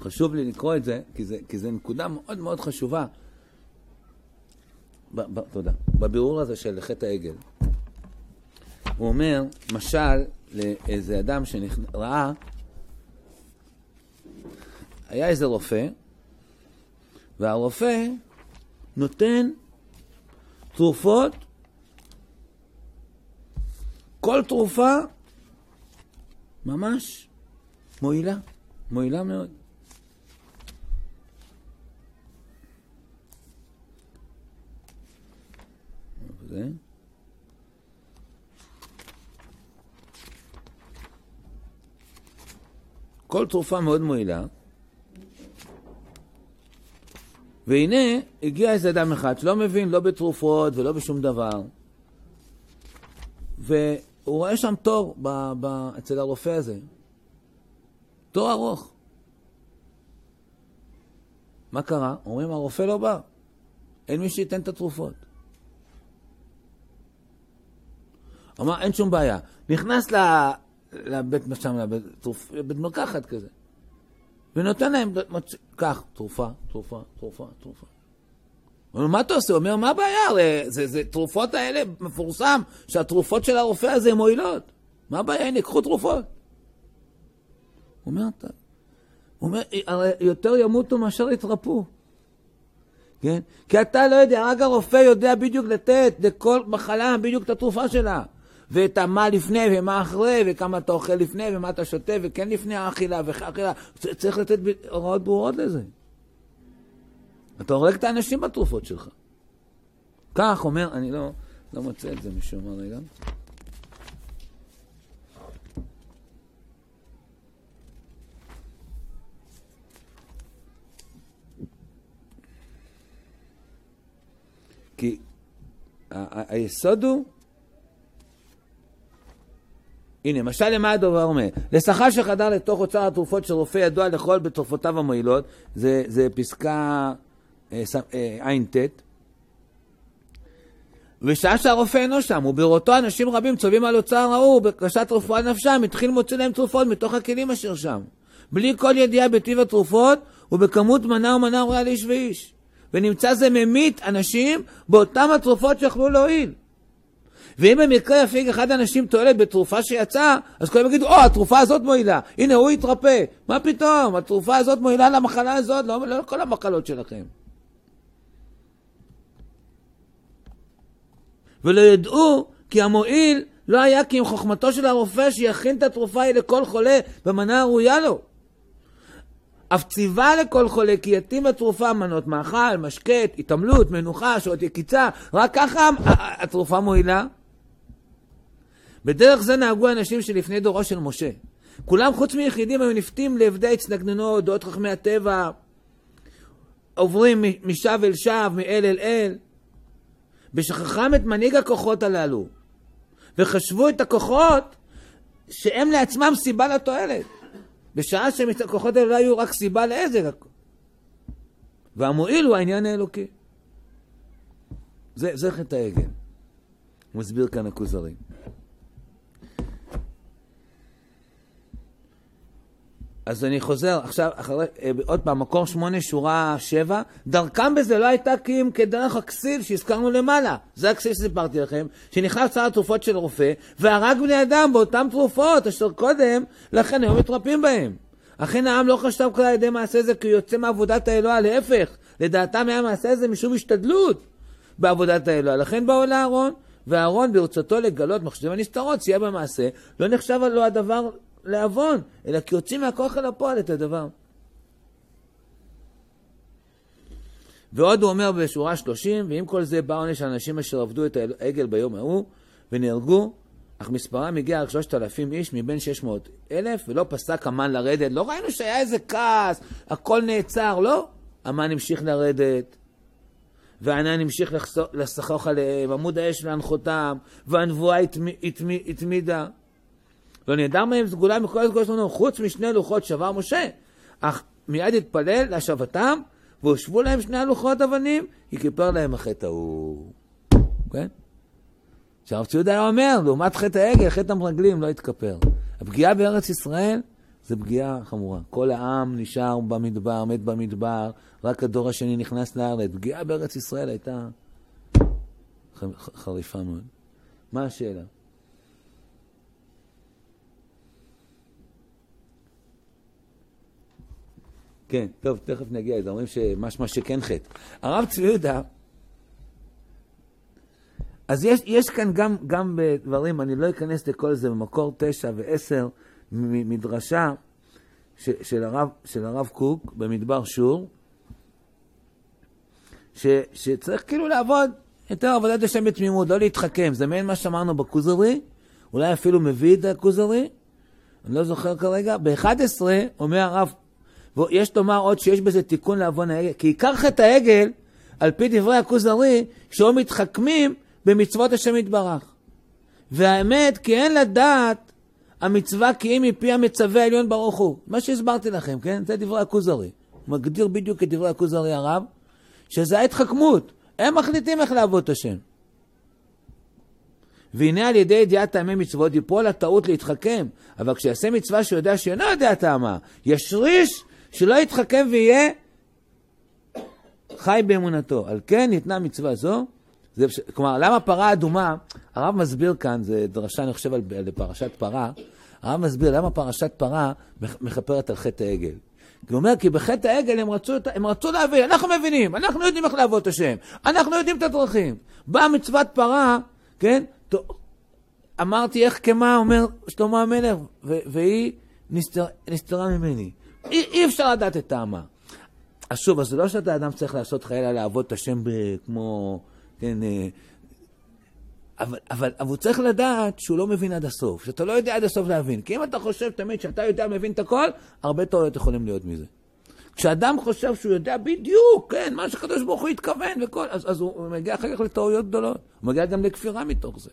חשוב לי לקרוא את זה, כי, זה נקודה מאוד מאוד חשובה. ב, ב, תודה. בבירור הזה של חטא העגל. הוא אומר, משל לאיזה אדם שראה, היה איזה רופא, והרופא נותן תרופות, כל תרופה ממש מועילה, מועילה מאוד. זה. כל תרופה מאוד מועילה. והנה, הגיע איזה אדם אחד שלא מבין לא בתרופות ולא בשום דבר. והוא רואה שם תור ב, ב, אצל הרופא הזה. תור ארוך. מה קרה? אומרים, הרופא לא בא. אין מי שייתן את התרופות. אמר, אין שום בעיה. נכנס לבית, שם, לבית, תרופ, לבית מרקחת כזה, ונותן להם, מצ... קח, תרופה, תרופה, תרופה, תרופה. הוא אומר, מה אתה עושה? הוא אומר, מה הבעיה? הרי זה, זה תרופות האלה, מפורסם שהתרופות של הרופא הזה מועילות. מה הבעיה? הנה, קחו תרופות. הוא אומר, אתה... הוא אומר, הרי יותר ימותו מאשר יתרפו. כן? כי אתה לא יודע, רק הרופא יודע בדיוק לתת לכל מחלה בדיוק את התרופה שלה. ואת המה לפני ומה אחרי, וכמה אתה אוכל לפני ומה אתה שותה, וכן לפני האכילה ואחרי האכילה. צריך לתת הוראות ברורות לזה. אתה הורג את האנשים בתרופות שלך. כך אומר, אני לא, לא מוצא את זה משום מה רגע. כי היסוד הוא הנה, משל למה הדובר אומר? לשכר שחדר לתוך אוצר התרופות של רופא ידוע לכל בתרופותיו המועילות, זה, זה פסקה אה, אה, ע"ט. בשעה שהרופא אינו שם, ובראותו אנשים רבים צובעים על אוצר ההוא, בקשת רפואה נפשם, התחיל מוציא להם תרופות מתוך הכלים אשר שם. בלי כל ידיעה בטיב התרופות, ובכמות מנה ומנה רואה לאיש ואיש. ונמצא זה ממית אנשים באותם התרופות שיכלו להועיל. ואם במקרה יפיג אחד האנשים תועלת בתרופה שיצאה, אז כולם יגידו, או, oh, התרופה הזאת מועילה, הנה הוא יתרפא. מה פתאום, התרופה הזאת מועילה למחלה הזאת, לא, לא כל המחלות שלכם. ולא ידעו כי המועיל לא היה כי אם חוכמתו של הרופא שיכין את התרופה היא לכל חולה במנה הראויה לו. אף ציווה לכל חולה כי יתאים בתרופה מנות מאכל, משקט, התעמלות, מנוחה, שעות יקיצה, רק ככה התרופה מועילה. בדרך זה נהגו אנשים שלפני דורו של משה. כולם חוץ מיחידים היו נפתים לעבדי הצנגנונות, דעות חכמי הטבע, עוברים משב אל שב, מאל אל אל. בשכחם את מנהיג הכוחות הללו, וחשבו את הכוחות שהם לעצמם סיבה לתועלת. בשעה שהכוחות האלה לא היו רק סיבה לעזר. והמועיל הוא העניין האלוקי. זה, זה חטא העגל. מסביר כאן הכוזרי. אז אני חוזר עכשיו, אחרי, אה, עוד פעם, מקור שמונה, שורה שבע, דרכם בזה לא הייתה כי אם כדרך הכסיל שהזכרנו למעלה. זה הכסיל שסיפרתי לכם, שנכנס שר התרופות של רופא, והרג בני אדם באותן תרופות, אשר קודם, לכן היו מתרפאים בהם. אכן העם לא חשב כלל על ידי מעשה זה כי הוא יוצא מעבודת האלוה, להפך, לדעתם היה מעשה זה משום השתדלות בעבודת האלוה. לכן באו לאהרון, ואהרון ברצותו לגלות מחשבים הנסתרות, סייע במעשה, לא נחשב לו הדבר לעוון, אלא כי יוצאים מהכוח אל הפועל את הדבר. ועוד הוא אומר בשורה 30, ועם כל זה בא עונש האנשים אשר עבדו את העגל ביום ההוא ונהרגו, אך מספרם הגיע רק שלושת אלפים איש מבין שש מאות אלף, ולא פסק המן לרדת. לא ראינו שהיה איזה כעס, הכל נעצר, לא. המן המשיך לרדת, והענן המשיך לסחוך עליהם, עמוד האש להנחותם, והנבואה התמידה. לא נעדר מהם סגולה מכל הסגולה שלנו, חוץ משני לוחות שבר משה. אך מיד התפלל להשבתם, והושבו להם שני הלוחות אבנים, כי כיפר להם החטא ההוא. כן? שהרב ציודה היה אומר, לעומת חטא העגל, חטא המרגלים לא התכפר. הפגיעה בארץ ישראל זה פגיעה חמורה. כל העם נשאר במדבר, מת במדבר, רק הדור השני נכנס לארץ. פגיעה בארץ ישראל הייתה חריפה מאוד. מה השאלה? כן, טוב, תכף נגיע לזה, אומרים שמשמע שכן חטא. הרב צבי יהודה, אז יש, יש כאן גם, גם בדברים, אני לא אכנס לכל זה, במקור תשע ועשר, מדרשה ש, של, הרב, של הרב קוק במדבר שור, ש, שצריך כאילו לעבוד יותר עבודת השם בתמימות, לא להתחכם. זה מעין מה שאמרנו בכוזרי, אולי אפילו מביא את הכוזרי, אני לא זוכר כרגע. ב-11 אומר הרב ויש לומר עוד שיש בזה תיקון לעוון העגל, כי עיקר חטא העגל, על פי דברי הכוזרי, שהיו מתחכמים במצוות השם יתברך. והאמת, כי אין לדעת המצווה כי אם מפי המצווה העליון ברוך הוא. מה שהסברתי לכם, כן? זה דברי הכוזרי. מגדיר בדיוק את דברי הכוזרי הרב, שזה ההתחכמות. הם מחליטים איך לעבוד את השם. והנה על ידי ידיעת טעמי מצוות ייפול הטעות להתחכם, אבל כשיעשה מצווה שהוא יודע שאינו יודע טעמה, ישריש שלא יתחכם ויהיה חי באמונתו. על כן ניתנה מצווה זו. זה, כלומר, למה פרה אדומה, הרב מסביר כאן, זה דרשה, אני חושב, על, על פרשת פרה, הרב מסביר למה פרשת פרה מכפרת על חטא העגל. הוא אומר, כי בחטא העגל הם רצו, הם רצו להבין, אנחנו מבינים, אנחנו יודעים איך לעבוד את השם, אנחנו יודעים את הדרכים. באה מצוות פרה, כן, אמרתי איך כמה, אומר שלמה המלך, והיא נסתרה נסתר, ממני. אי, אי אפשר לדעת את טעמה. אז שוב, אז זה לא שאתה אדם צריך לעשות חיילה לעבוד את השם כמו, כן, אה, אבל, אבל, אבל הוא צריך לדעת שהוא לא מבין עד הסוף, שאתה לא יודע עד הסוף להבין. כי אם אתה חושב תמיד שאתה יודע, מבין את הכל, הרבה טעויות יכולים להיות מזה. כשאדם חושב שהוא יודע בדיוק, כן, מה שקדוש ברוך הוא התכוון וכל, אז, אז הוא מגיע אחר כך לטעויות גדולות. הוא מגיע גם לכפירה מתוך זה.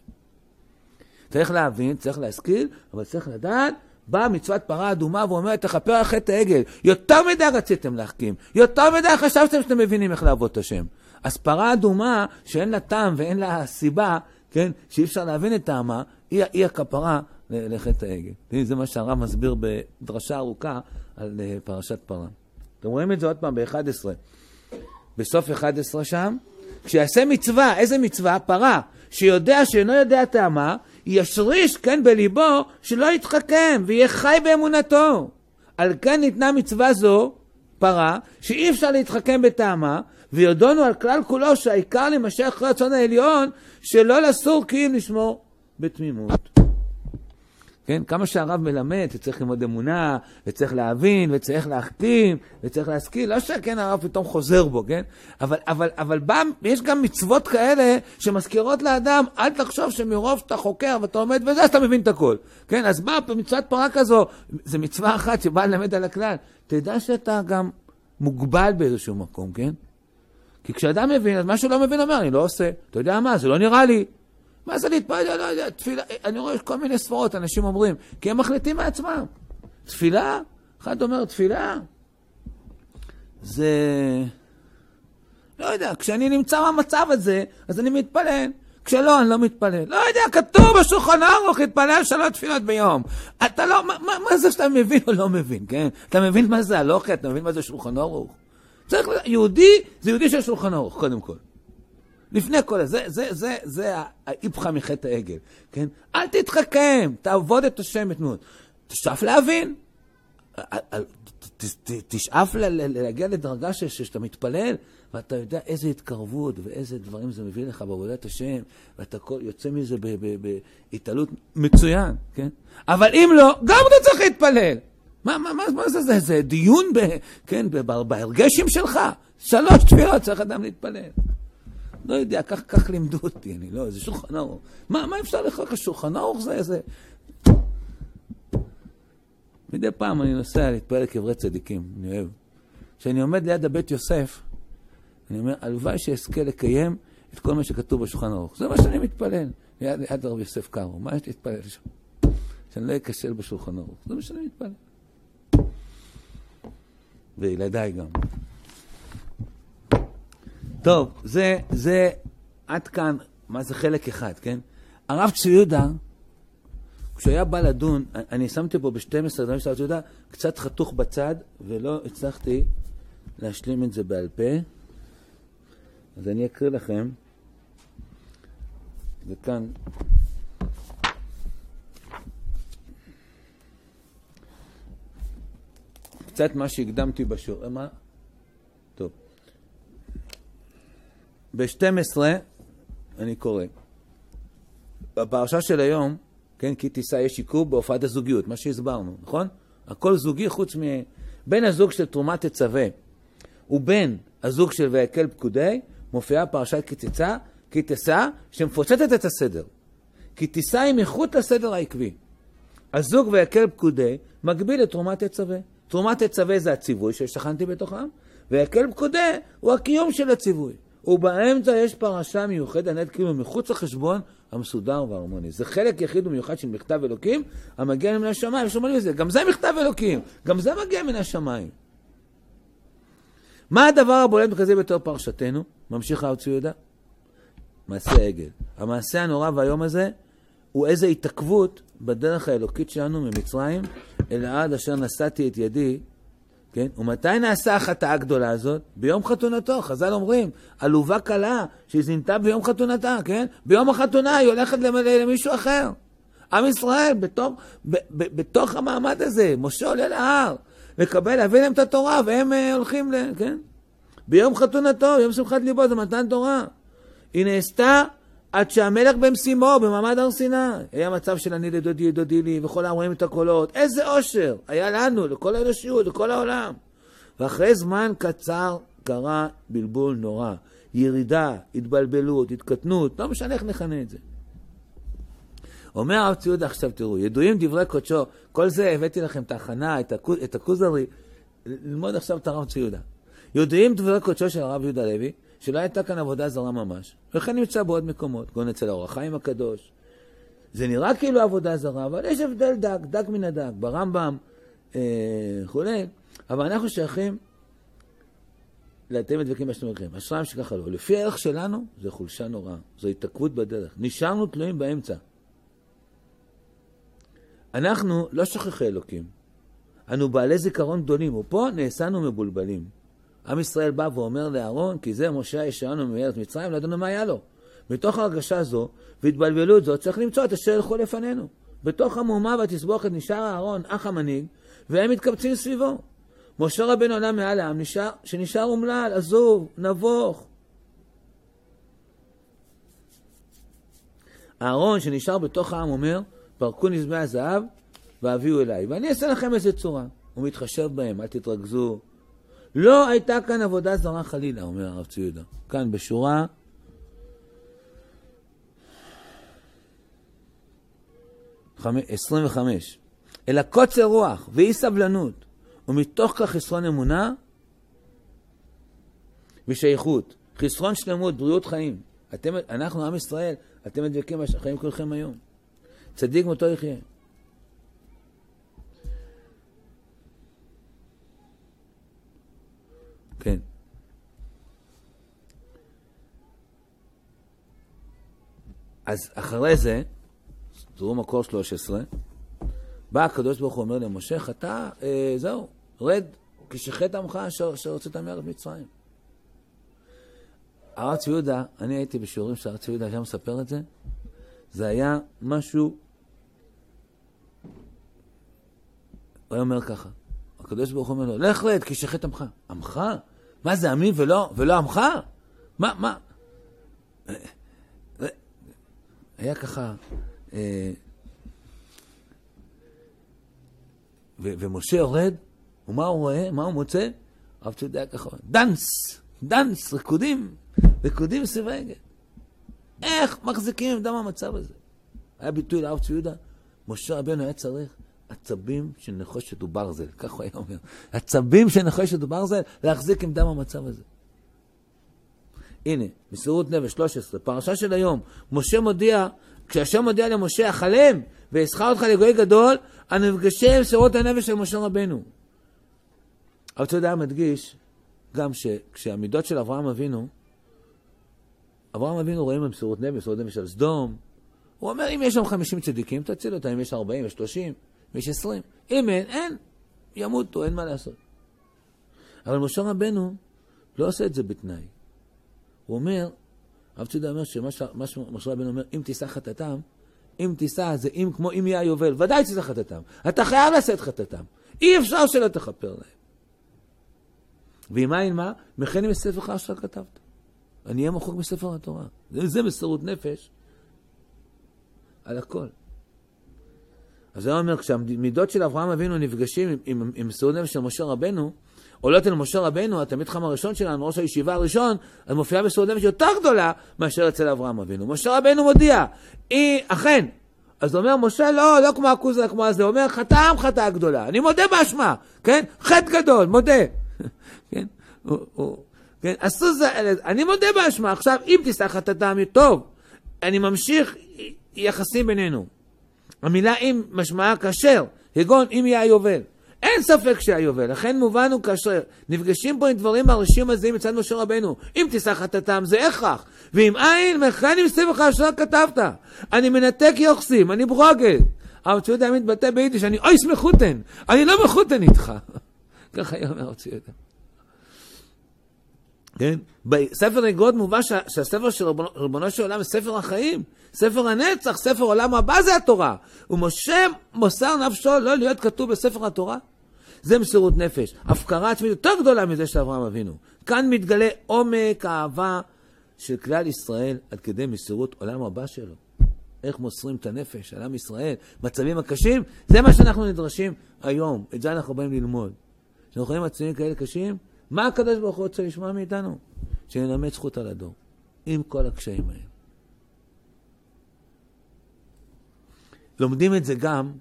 צריך להבין, צריך להשכיל, אבל צריך לדעת באה מצוות פרה אדומה ואומרת, תכפר על חטא העגל. יותר מדי רציתם להחכים, יותר מדי חשבתם שאתם מבינים איך לעבוד את השם. אז פרה אדומה, שאין לה טעם ואין לה סיבה, כן, שאי אפשר להבין את טעמה, היא, היא הכפרה לחטא העגל. זה מה שהרב מסביר בדרשה ארוכה על אה, פרשת פרה. אתם רואים את זה עוד פעם ב-11. בסוף 11 שם, כשיעשה מצווה, איזה מצווה? פרה, שיודע שאינו יודע טעמה, ישריש, כן, בליבו, שלא יתחכם ויהיה חי באמונתו. על כן ניתנה מצווה זו, פרה, שאי אפשר להתחכם בטעמה, ויודענו על כלל כולו שהעיקר אחרי רצון העליון, שלא לסור כי אם לשמור בתמימות. כן? כמה שהרב מלמד, שצריך ללמוד אמונה, וצריך להבין, וצריך להחתים, וצריך להשכיל, לא שכן הרב פתאום חוזר בו, כן? אבל, אבל, אבל בא, יש גם מצוות כאלה שמזכירות לאדם, אל תחשוב שמרוב שאתה חוקר ואתה עומד וזה, אז אתה מבין את הכל. כן? אז באה מצוות פרה כזו, זו מצווה אחת שבאה ללמד על הכלל. תדע שאתה גם מוגבל באיזשהו מקום, כן? כי כשאדם מבין, אז מה שהוא לא מבין אומר, אני לא עושה. אתה יודע מה, זה לא נראה לי. מה זה להתפלל? לא יודע, תפילה, אני רואה כל מיני ספרות, אנשים אומרים, כי הם מחליטים מעצמם. תפילה? אחד אומר, תפילה? זה... לא יודע, כשאני נמצא במצב הזה, אז אני מתפלל. כשלא, אני לא מתפלל. לא יודע, כתוב בשולחן ערוך, להתפלל שלוש תפילות ביום. אתה לא, מה, מה, זה שאתה מבין או לא מבין, כן? אתה מבין מה זה הלוכת, אתה מבין מה זה שולחן ערוך? צריך, יהודי זה יהודי של שולחן ערוך, קודם כל. לפני כל זה, זה, זה, זה האיפכא מחטא העגל, כן? אל תתחכם, תעבוד את השם בתנות. תשאף להבין. תשאף להגיע לדרגה שאתה מתפלל, ואתה יודע איזה התקרבות ואיזה דברים זה מביא לך בעבודת השם, ואתה יוצא מזה בהתעלות מצוין, כן? אבל אם לא, גם אתה צריך להתפלל. מה, מה, מה, מה זה, זה, זה דיון ב, כן, בהרגשים שלך? שלוש תפילות צריך אדם להתפלל. לא יודע, כך, כך לימדו אותי, אני לא, איזה שולחן ערוך. מה, מה אפשר לחלוק לשולחן ערוך? זה איזה... מדי פעם אני נוסע להתפלל לקברי צדיקים, אני אוהב. כשאני עומד ליד הבית יוסף, אני אומר, הלוואי שאזכה לקיים את כל מה שכתוב בשולחן ערוך. זה מה שאני מתפלל, ליד, ליד הרב יוסף קארו. מה יש להתפלל שם? שאני לא אכשל בשולחן ערוך. זה מה שאני מתפלל. וילדיי גם. טוב, זה, זה עד כאן, מה זה חלק אחד, כן? הרב צבי יהודה, כשהוא היה בא לדון, אני שמתי פה ב-12 דברים של הרב צבי יהודה, קצת חתוך בצד, ולא הצלחתי להשלים את זה בעל פה. אז אני אקריא לכם, וכאן קצת מה שהקדמתי בשיעור. מה? ב-12 אני קורא. בפרשה של היום, כן, כי תישא יש עיכוב בהופעת הזוגיות, מה שהסברנו, נכון? הכל זוגי חוץ מ... בין הזוג של תרומת תצווה ובין הזוג של ויקל פקודי, מופיעה פרשת כי תצא, כי תישא, שמפוצצת את הסדר. כי תישא היא מחוץ לסדר העקבי. הזוג ויקל פקודי מגביל את תרומת תצווה. תרומת תצווה זה הציווי שהשתכנתי בתוכם, ויקל פקודי הוא הקיום של הציווי. ובאמצע יש פרשה מיוחדת הנהנית כאילו מחוץ לחשבון המסודר וההרמוני. זה חלק יחיד ומיוחד של מכתב אלוקים המגיע מן השמיים. שאומרים לזה, גם זה מכתב אלוקים, גם זה מגיע מן השמיים. מה הדבר הבולט וכזה בתור פרשתנו? ממשיך הרב צבי יהודה. מעשה עגל. המעשה הנורא והיום הזה הוא איזו התעכבות בדרך האלוקית שלנו ממצרים אל העד אשר נשאתי את ידי כן? ומתי נעשה החטאה הגדולה הזאת? ביום חתונתו. חז"ל אומרים, עלובה קלה שהיא זינתה ביום חתונתה, כן? ביום החתונה היא הולכת למישהו אחר. עם ישראל, בתוך, ב, ב, בתוך המעמד הזה, משה עולה להר, לקבל, להביא להם את התורה, והם uh, הולכים ל... כן? ביום חתונתו, יום שמחת ליבו, זה מתן תורה. היא נעשתה עד שהמלך במשימו, במעמד הר סיני. היה מצב של אני לדודי, דודי לי, וכל העם רואים את הקולות. איזה אושר היה לנו, לכל האנושיות, לכל העולם. ואחרי זמן קצר קרה בלבול נורא. ירידה, התבלבלות, התקטנות, לא משנה איך נכנה את זה. אומר הרב ציודה, עכשיו תראו, ידועים דברי קודשו, כל זה הבאתי לכם את ההכנה, את, הכוז, את הכוזרי, ללמוד עכשיו את הרב ציודה. ידועים דברי קודשו של הרב יהודה לוי, שלא הייתה כאן עבודה זרה ממש, וכן נמצא בעוד מקומות, כגון אצל האור החיים הקדוש. זה נראה כאילו עבודה זרה, אבל יש הבדל דק, דק מן הדק, ברמב"ם וכולי, אה, אבל אנחנו שייכים לאתם הדבקים בשלום אלוהים. אשרם שככה לא. לפי הערך שלנו, זה חולשה נוראה, זו התעכבות בדרך. נשארנו תלויים באמצע. אנחנו לא שוכחי אלוקים, אנו בעלי זיכרון גדולים, ופה נעשינו מבולבלים. עם ישראל בא ואומר לאהרון, כי זה משה ישענו מארץ מצרים, לא ידענו מה היה לו. בתוך הרגשה זו והתבלבלות זו צריך למצוא את אשר ילכו לפנינו. בתוך המהומה והתסבוכת נשאר אהרון, אח המנהיג, והם מתקבצים סביבו. משה רבנו עלה מעל העם, נשאר, שנשאר אומלל, עזוב, נבוך. אהרון שנשאר בתוך העם אומר, פרקו נזמי הזהב והביאו אליי, ואני אעשה לכם איזה צורה. הוא מתחשב בהם, אל תתרכזו. לא הייתה כאן עבודה זרה חלילה, אומר הרב צבי יהודה. כאן בשורה עשרים וחמש. אלא קוצר רוח ואי סבלנות, ומתוך כך חסרון אמונה ושייכות. חסרון שלמות, בריאות חיים. אתם, אנחנו, עם ישראל, אתם מדבקים בחיים כולכם היום. צדיק מותו יחיה. כן. אז אחרי זה, תראו מקור 13, בא הקדוש ברוך הוא אומר למשה, אתה, אה, זהו, רד, כשחטא עמך אשר הוצאת מארץ מצרים. הרב צבי יהודה, אני הייתי בשיעורים של הרב צבי יהודה, שם מספר את זה, זה היה משהו, הוא היה אומר ככה, הקדוש ברוך הוא אומר לו, לך רד, כי שחט עמך. עמך? מה זה עמי ולא, ולא עמך? מה, מה? היה ככה, אה, ו- ומשה יורד, ומה הוא רואה? מה הוא מוצא? צבי היה ככה, דאנס, דאנס, ריקודים, ריקודים סביב העגל. איך מחזיקים עם דם המצב הזה? היה ביטוי צבי יהודה, משה רבנו היה צריך עצבים של נחושת וברזל, כך הוא היה אומר. עצבים של נחושת וברזל, להחזיק עם דם המצב הזה. הנה, מסירות נפש 13, פרשה של היום, משה מודיע, כשהשם מודיע למשה, אכלם ואסחר אותך לגוי גדול, הנפגשי מסירות הנפש של משה רבנו. אבל אתה יודע, מדגיש גם שכשהמידות של אברהם אבינו, אברהם אבינו רואים במסירות נפש, מסירות נפש על סדום, הוא אומר, אם יש שם 50 צדיקים, תציל אותם, אם יש 40, יש 30, ויש 20. אם אין, אין, ימותו, אין מה לעשות. אבל משה רבנו לא עושה את זה בתנאי. הוא אומר, הרב ציודה אומר שמה שמשה רבנו אומר, אם תישא חטאתם, אם תישא זה אם כמו אם יהיה היובל, ודאי תישא חטאתם. אתה חייב לשאת חטאתם. אי אפשר שלא תכפר להם. ואם אין מה, מכני מספרך אשר כתבת. אני אהיה מחוק מספר התורה. זה מסירות נפש על הכל. אז זה אומר, כשהמידות של אברהם אבינו נפגשים עם, עם, עם מסירות נפש של משה רבנו, עולות אל משה רבנו, התלמיד חם הראשון שלנו, ראש הישיבה הראשון, אז מופיעה נפש יותר גדולה מאשר אצל אברהם אבינו. משה רבנו מודיע, היא אכן. אז אומר, משה לא, לא כמו הכוזה, כמו הזה, אומר, חטאם חטאה גדולה, אני מודה באשמה, כן? חטא גדול, מודה. כן? הוא, הוא, כן? עשו זה, אני מודה באשמה, עכשיו אם תסתח חטאתם, טוב, אני ממשיך יחסים בינינו. המילה אם משמעה כשר, כגון אם יהיה היובל. אין ספק שהיה יובל, לכן מובן הוא כאשר נפגשים פה עם דברים מרשים הזיים מצד משה רבנו. אם תישא חטאתם זה הכרח, ואם אין, מכן ימסים לך אשר כתבת. אני מנתק יוחסים, אני ברוגל. הרב ציודה מתבטא ביידיש, אני אוי סמכותן, אני לא מחותן איתך. ככה היה אומר הרב ציודה. כן? בספר נגרות מובא שהספר של ריבונו של עולם ספר החיים, ספר הנצח, ספר עולם הבא זה התורה. ומשה מוסר נפשו לא להיות כתוב בספר התורה. זה מסירות נפש. הפקרה עצמית יותר גדולה מזה של אברהם אבינו. כאן מתגלה עומק האהבה של כלל ישראל עד כדי מסירות עולם הבא שלו. איך מוסרים את הנפש על עם ישראל, מצבים הקשים, זה מה שאנחנו נדרשים היום. את זה אנחנו באים ללמוד. כשאנחנו רואים מצבים כאלה קשים, מה הקדוש ברוך הוא רוצה לשמוע מאיתנו? שנלמד זכות על הדור, עם כל הקשיים האלה. לומדים את זה גם,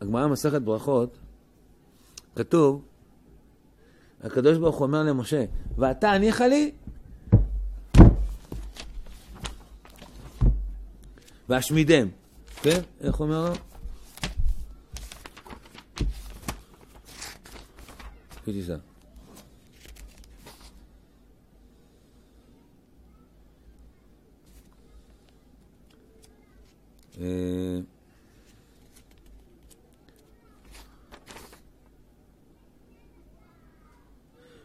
הגמרא במסכת ברכות, כתוב, הקדוש ברוך הוא אומר למשה, ואתה הניחה לי והשמידם. כן? איך אומר לו? תיסע. אה,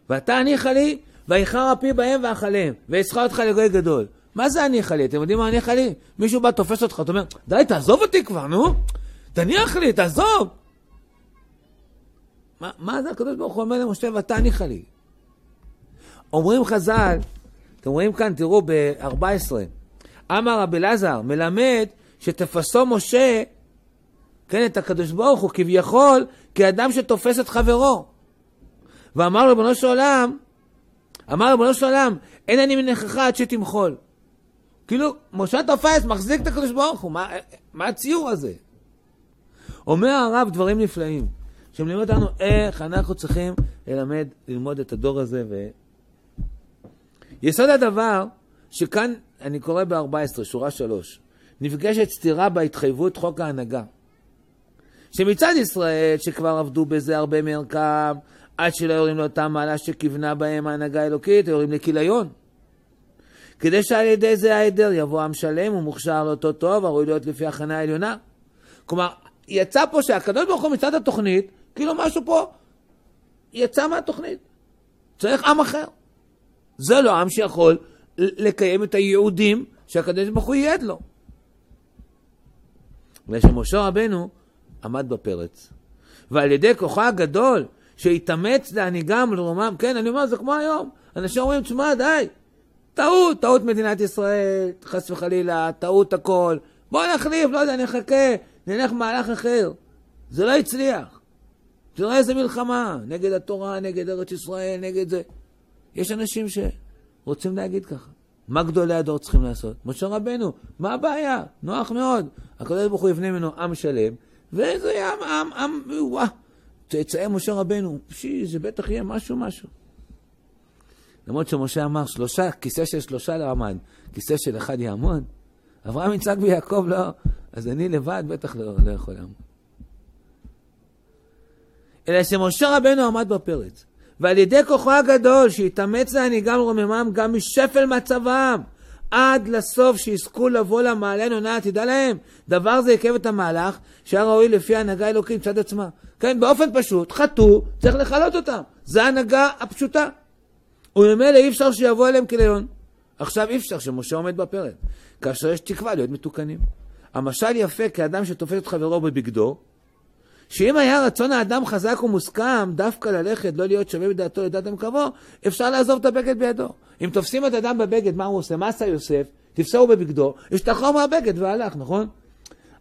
ואתה הניחה לי, ואיחר אפי בהם ואכלם, ואסחה אותך לגוי גדול. מה זה הניחה לי? אתם יודעים מה הניחה לי? מישהו בא, תופס אותך, אתה אומר, די, תעזוב אותי כבר, נו. תניח לי, תעזוב. מה, מה זה הקדוש ברוך הוא אומר למשה, ואתה הניחה לי? אומרים חז"ל, אתם רואים כאן, תראו, ב-14, אמר רבי אלעזר, מלמד שתפסו משה, כן, את הקדוש ברוך הוא, כביכול, כאדם שתופס את חברו. ואמר ריבונו של עולם, אמר ריבונו של עולם, אין אני מנכך עד שתמחול. כאילו, משה תופס, מחזיק את הקדוש ברוך הוא, מה, מה הציור הזה? אומר הרב דברים נפלאים, שמלימד אותנו איך אנחנו צריכים ללמד, ללמוד את הדור הזה. ו... יסוד הדבר, שכאן, אני קורא ב-14, שורה 3, נפגשת סתירה בהתחייבות חוק ההנהגה. שמצד ישראל, שכבר עבדו בזה הרבה מערכם, עד שלא יורים לאותה מעלה שכיוונה בהם ההנהגה האלוקית, יורים לכיליון. כדי שעל ידי זה העדר יבוא עם שלם ומוכשר לאותו טוב, הראוי להיות לפי הכנה העליונה. כלומר, יצא פה שהקדוש ברוך הוא מצד התוכנית, כאילו משהו פה יצא מהתוכנית. צריך עם אחר. זה לא עם שיכול לקיים את הייעודים שהקדוש ברוך הוא ייעד לו. ושמשה רבנו עמד בפרץ. ועל ידי כוחו הגדול, שהתאמץ להנהיגם ולרומם, כן, אני אומר, זה כמו היום. אנשים אומרים, תשמע, די, טעות, טעות מדינת ישראל, חס וחלילה, טעות הכל. בוא נחליף, לא יודע, נחכה, נלך מהלך אחר. זה לא הצליח. תראה איזה מלחמה, נגד התורה, נגד ארץ ישראל, נגד זה. יש אנשים שרוצים להגיד ככה. מה גדולי הדור צריכים לעשות? משה רבנו, מה הבעיה? נוח מאוד. הקדוש ברוך הוא יבנה ממנו עם שלם, וזה יהיה עם, עם, עם, וואו. צאצאי משה רבנו, פשי, זה בטח יהיה משהו, משהו. למרות שמשה אמר, שלושה, כיסא של שלושה לא עמד, כיסא של אחד יעמוד. אברהם, יצחק ויעקב לא, אז אני לבד בטח לא, לא יכול לעמוד. אלא שמשה רבנו עמד בפרץ, ועל ידי כוחו הגדול, שהתאמץ להנהיגם רוממם גם משפל מצבם, עד לסוף שיזכו לבוא למעלה עונה עתידה להם. דבר זה עיכב את המהלך, שהיה ראוי לפי ההנהגה האלוקית מצד עצמה. כן, באופן פשוט, חטאו, צריך לכלות אותם. זו ההנהגה הפשוטה. וממילא אי אפשר שיבוא אליהם כליון. עכשיו אי אפשר שמשה עומד בפרק, כאשר יש תקווה להיות מתוקנים. המשל יפה כאדם שתופס את חברו בבגדו, שאם היה רצון האדם חזק ומוסכם, דווקא ללכת, לא להיות שווה בדעתו לדעת המקרבו, אפשר לעזוב את הבגד בידו. אם תופסים את האדם בבגד, מה הוא עושה? מה עשה יוסף? תפסהו בבגדו, השתחרר מהבגד והלך, נכון?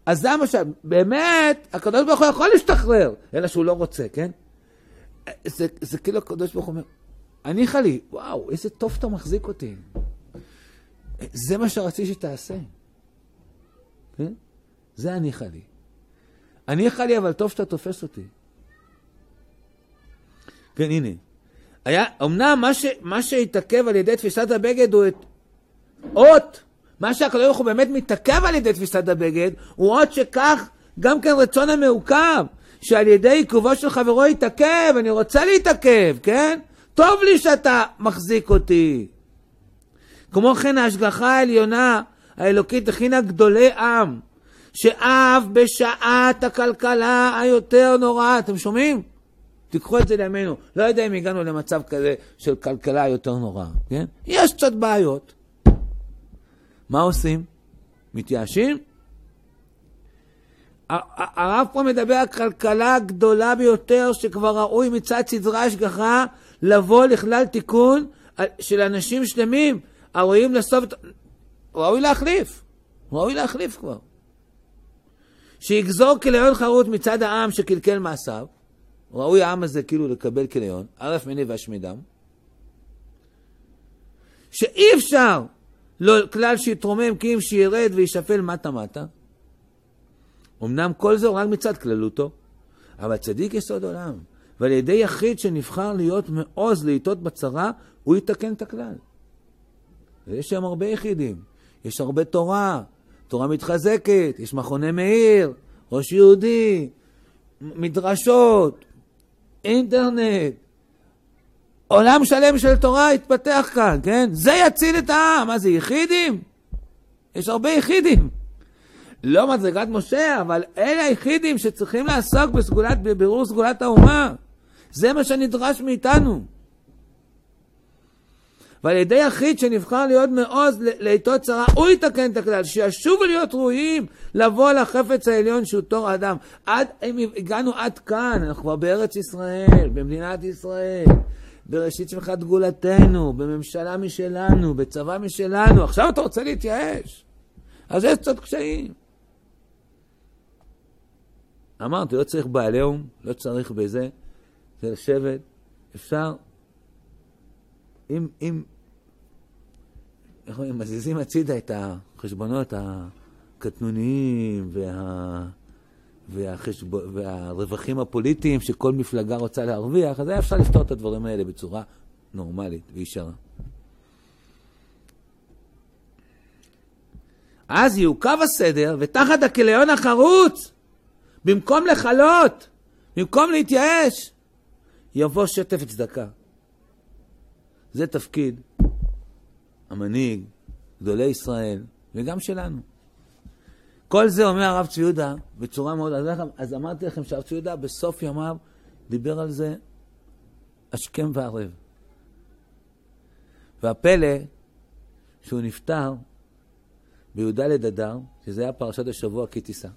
אז זה המשל. באמת, הקדוש ברוך הוא יכול להשתחרר, אלא שהוא לא רוצה, כן? זה, זה כאילו הקדוש ברוך הוא אומר, הניחה לי, וואו, איזה טוב אתה מחזיק אותי. זה מה שרציתי שתעשה. כן? זה הניחה לי. הניחה לי, אבל טוב שאתה תופס אותי. כן, הנה. היה, אמנם מה, ש, מה שהתעכב על ידי תפיסת הבגד הוא את אות, מה שהקדוש ברוך הוא באמת מתעכב על ידי תפיסת הבגד, הוא אות שכך גם כן רצון המעוכב, שעל ידי עיכובו של חברו יתעכב, אני רוצה להתעכב, כן? טוב לי שאתה מחזיק אותי. כמו כן ההשגחה העליונה האלוקית הכינה גדולי עם, שאף בשעת הכלכלה היותר נוראה, אתם שומעים? תיקחו את זה לימינו. לא יודע אם הגענו למצב כזה של כלכלה יותר נוראה, כן? יש קצת בעיות. מה עושים? מתייאשים? הרב פה מדבר על כלכלה גדולה ביותר שכבר ראוי מצד סדרי השגחה לבוא לכלל תיקון של אנשים שלמים הרואים לסוף... ראוי להחליף. ראוי להחליף כבר. שיגזור כליון חרוט מצד העם שקלקל מעשיו, ראוי העם הזה כאילו לקבל כליון, ערף מיני ואשמידם, שאי אפשר לא כלל שיתרומם כי אם שירד וישפל מטה מטה. אמנם כל זה רק מצד כללותו, אבל צדיק יסוד עולם, ועל ידי יחיד שנבחר להיות מעוז לעיתות בצרה, הוא יתקן את הכלל. ויש שם הרבה יחידים, יש הרבה תורה, תורה מתחזקת, יש מכוני מאיר, ראש יהודי, מדרשות, אינטרנט, עולם שלם של תורה התפתח כאן, כן? זה יציל את העם. מה זה, יחידים? יש הרבה יחידים. לא מדרגת משה, אבל אלה היחידים שצריכים לעסוק בסגולת, בבירור סגולת האומה. זה מה שנדרש מאיתנו. ועל ידי יחיד שנבחר להיות מעוז לעיתו צרה, הוא יתקן את הכלל, שישובו להיות ראויים לבוא לחפץ העליון שהוא תור האדם. עד, אם הגענו עד כאן, אנחנו כבר בארץ ישראל, במדינת ישראל, בראשית צמיחת גאולתנו, בממשלה משלנו, בצבא משלנו, עכשיו אתה רוצה להתייאש. אז יש קצת קשיים. אמרתי, לא צריך בעליהום, לא צריך בזה, זה לשבת, אפשר, אם, אם, איך אומרים, מזיזים הצידה את החשבונות הקטנוניים וה... והחשב... והרווחים הפוליטיים שכל מפלגה רוצה להרוויח, אז היה אפשר לפתור את הדברים האלה בצורה נורמלית וישרה. אז יעוכב הסדר, ותחת הכיליון החרוץ, במקום לכלות, במקום להתייאש, יבוא שטף צדקה. זה תפקיד המנהיג, גדולי ישראל, וגם שלנו. כל זה אומר הרב צבי יהודה בצורה מאוד... אז אמרתי לכם שהרב צבי יהודה בסוף ימיו דיבר על זה השכם והערב. והפלא שהוא נפטר בי"ד אדר, שזה היה פרשת השבוע כי תישא.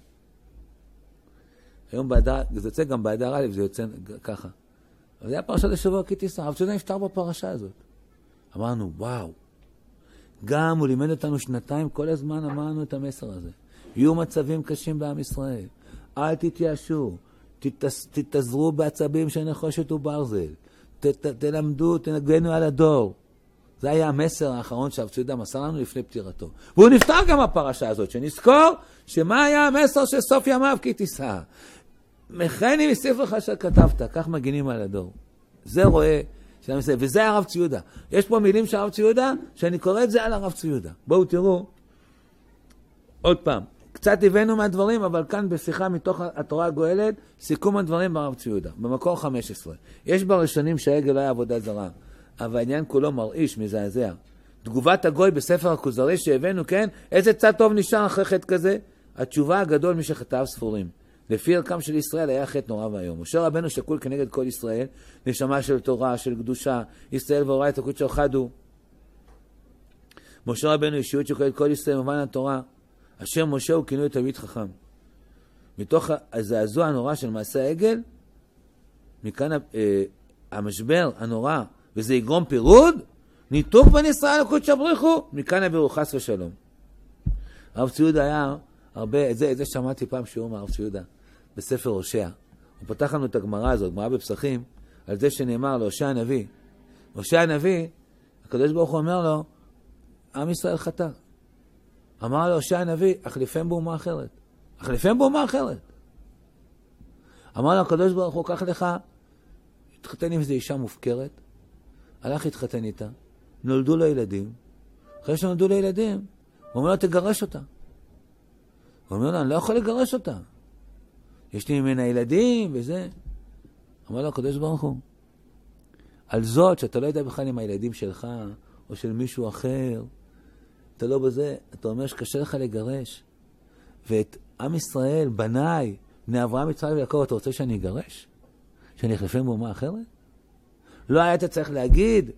היום באדר, זה יוצא גם באדר א', זה יוצא ככה. אבל זה היה פרשת השבוע כי תישא, הרב צבי נפטר בפרשה הזאת. אמרנו, וואו. גם הוא לימד אותנו שנתיים, כל הזמן אמרנו את המסר הזה. יהיו מצבים קשים בעם ישראל. אל תתייאשו, תתעזרו בעצבים של נחושת וברזל. ת, ת, תלמדו, תנגנו על הדור. זה היה המסר האחרון שהרב ציודה מסר לנו לפני פטירתו. והוא נפטר גם בפרשה הזאת, שנזכור שמה היה המסר של סוף ימיו כי תישא. מכני מספרך אשר כתבת, כך מגינים על הדור. זה רואה וזה הרב ציודה. יש פה מילים של הרב ציודה, שאני קורא את זה על הרב ציודה. בואו תראו, עוד פעם, קצת הבאנו מהדברים, אבל כאן בשיחה מתוך התורה הגואלת, סיכום הדברים ברב ציודה, במקור 15. יש בראשונים שהעגל לא היה עבודה זרה, אבל העניין כולו מרעיש, מזעזע. תגובת הגוי בספר הכוזרי שהבאנו, כן? איזה צד טוב נשאר אחרי חטא כזה? התשובה הגדול, מי שכתב ספורים. לפי ערכם של ישראל היה חטא נורא ואיום. משה רבנו שקול כנגד כל ישראל, נשמה של תורה, של קדושה, ישראל והוראי את הקודשו חדו. משה רבנו אישיות שוקלת כל ישראל במובן התורה. אשר משה הוא כינוי תלמיד חכם. מתוך הזעזוע הנורא של מעשה העגל, מכאן אה, המשבר הנורא, וזה יגרום פירוד, ניתוק בין ישראל לקודש הבריחו, מכאן הבירו חס ושלום. הרב ציודה היה הרבה, את זה, את זה שמעתי פעם שיעור מהרב ציודה, בספר הושע. הוא פתח לנו את הגמרא הזאת, גמרא בפסחים, על זה שנאמר להושע הנביא. הושע הנביא, הקדוש ברוך הוא אומר לו, עם ישראל חטא. אמר לו הושע הנביא, החליפם באומה אחרת. החליפם באומה אחרת. אמר לו הקדוש ברוך הוא, קח לך, התחתן עם איזו אישה מופקרת, הלך להתחתן איתה, נולדו לו ילדים, אחרי שנולדו לו ילדים, הוא אומר לו, תגרש אותה. הוא אומר לו, אני לא יכול לגרש אותה. יש לי ממנה ילדים וזה. אמר לו הקדוש ברוך הוא, על זאת שאתה לא יודע בכלל אם הילדים שלך או של מישהו אחר, אתה לא בזה, אתה אומר שקשה לך לגרש. ואת עם ישראל, בניי, בני אברהם, יצחק ויעקב, אתה רוצה שאני אגרש? שאני אחלפם באומה אחרת? לא היית צריך להגיד,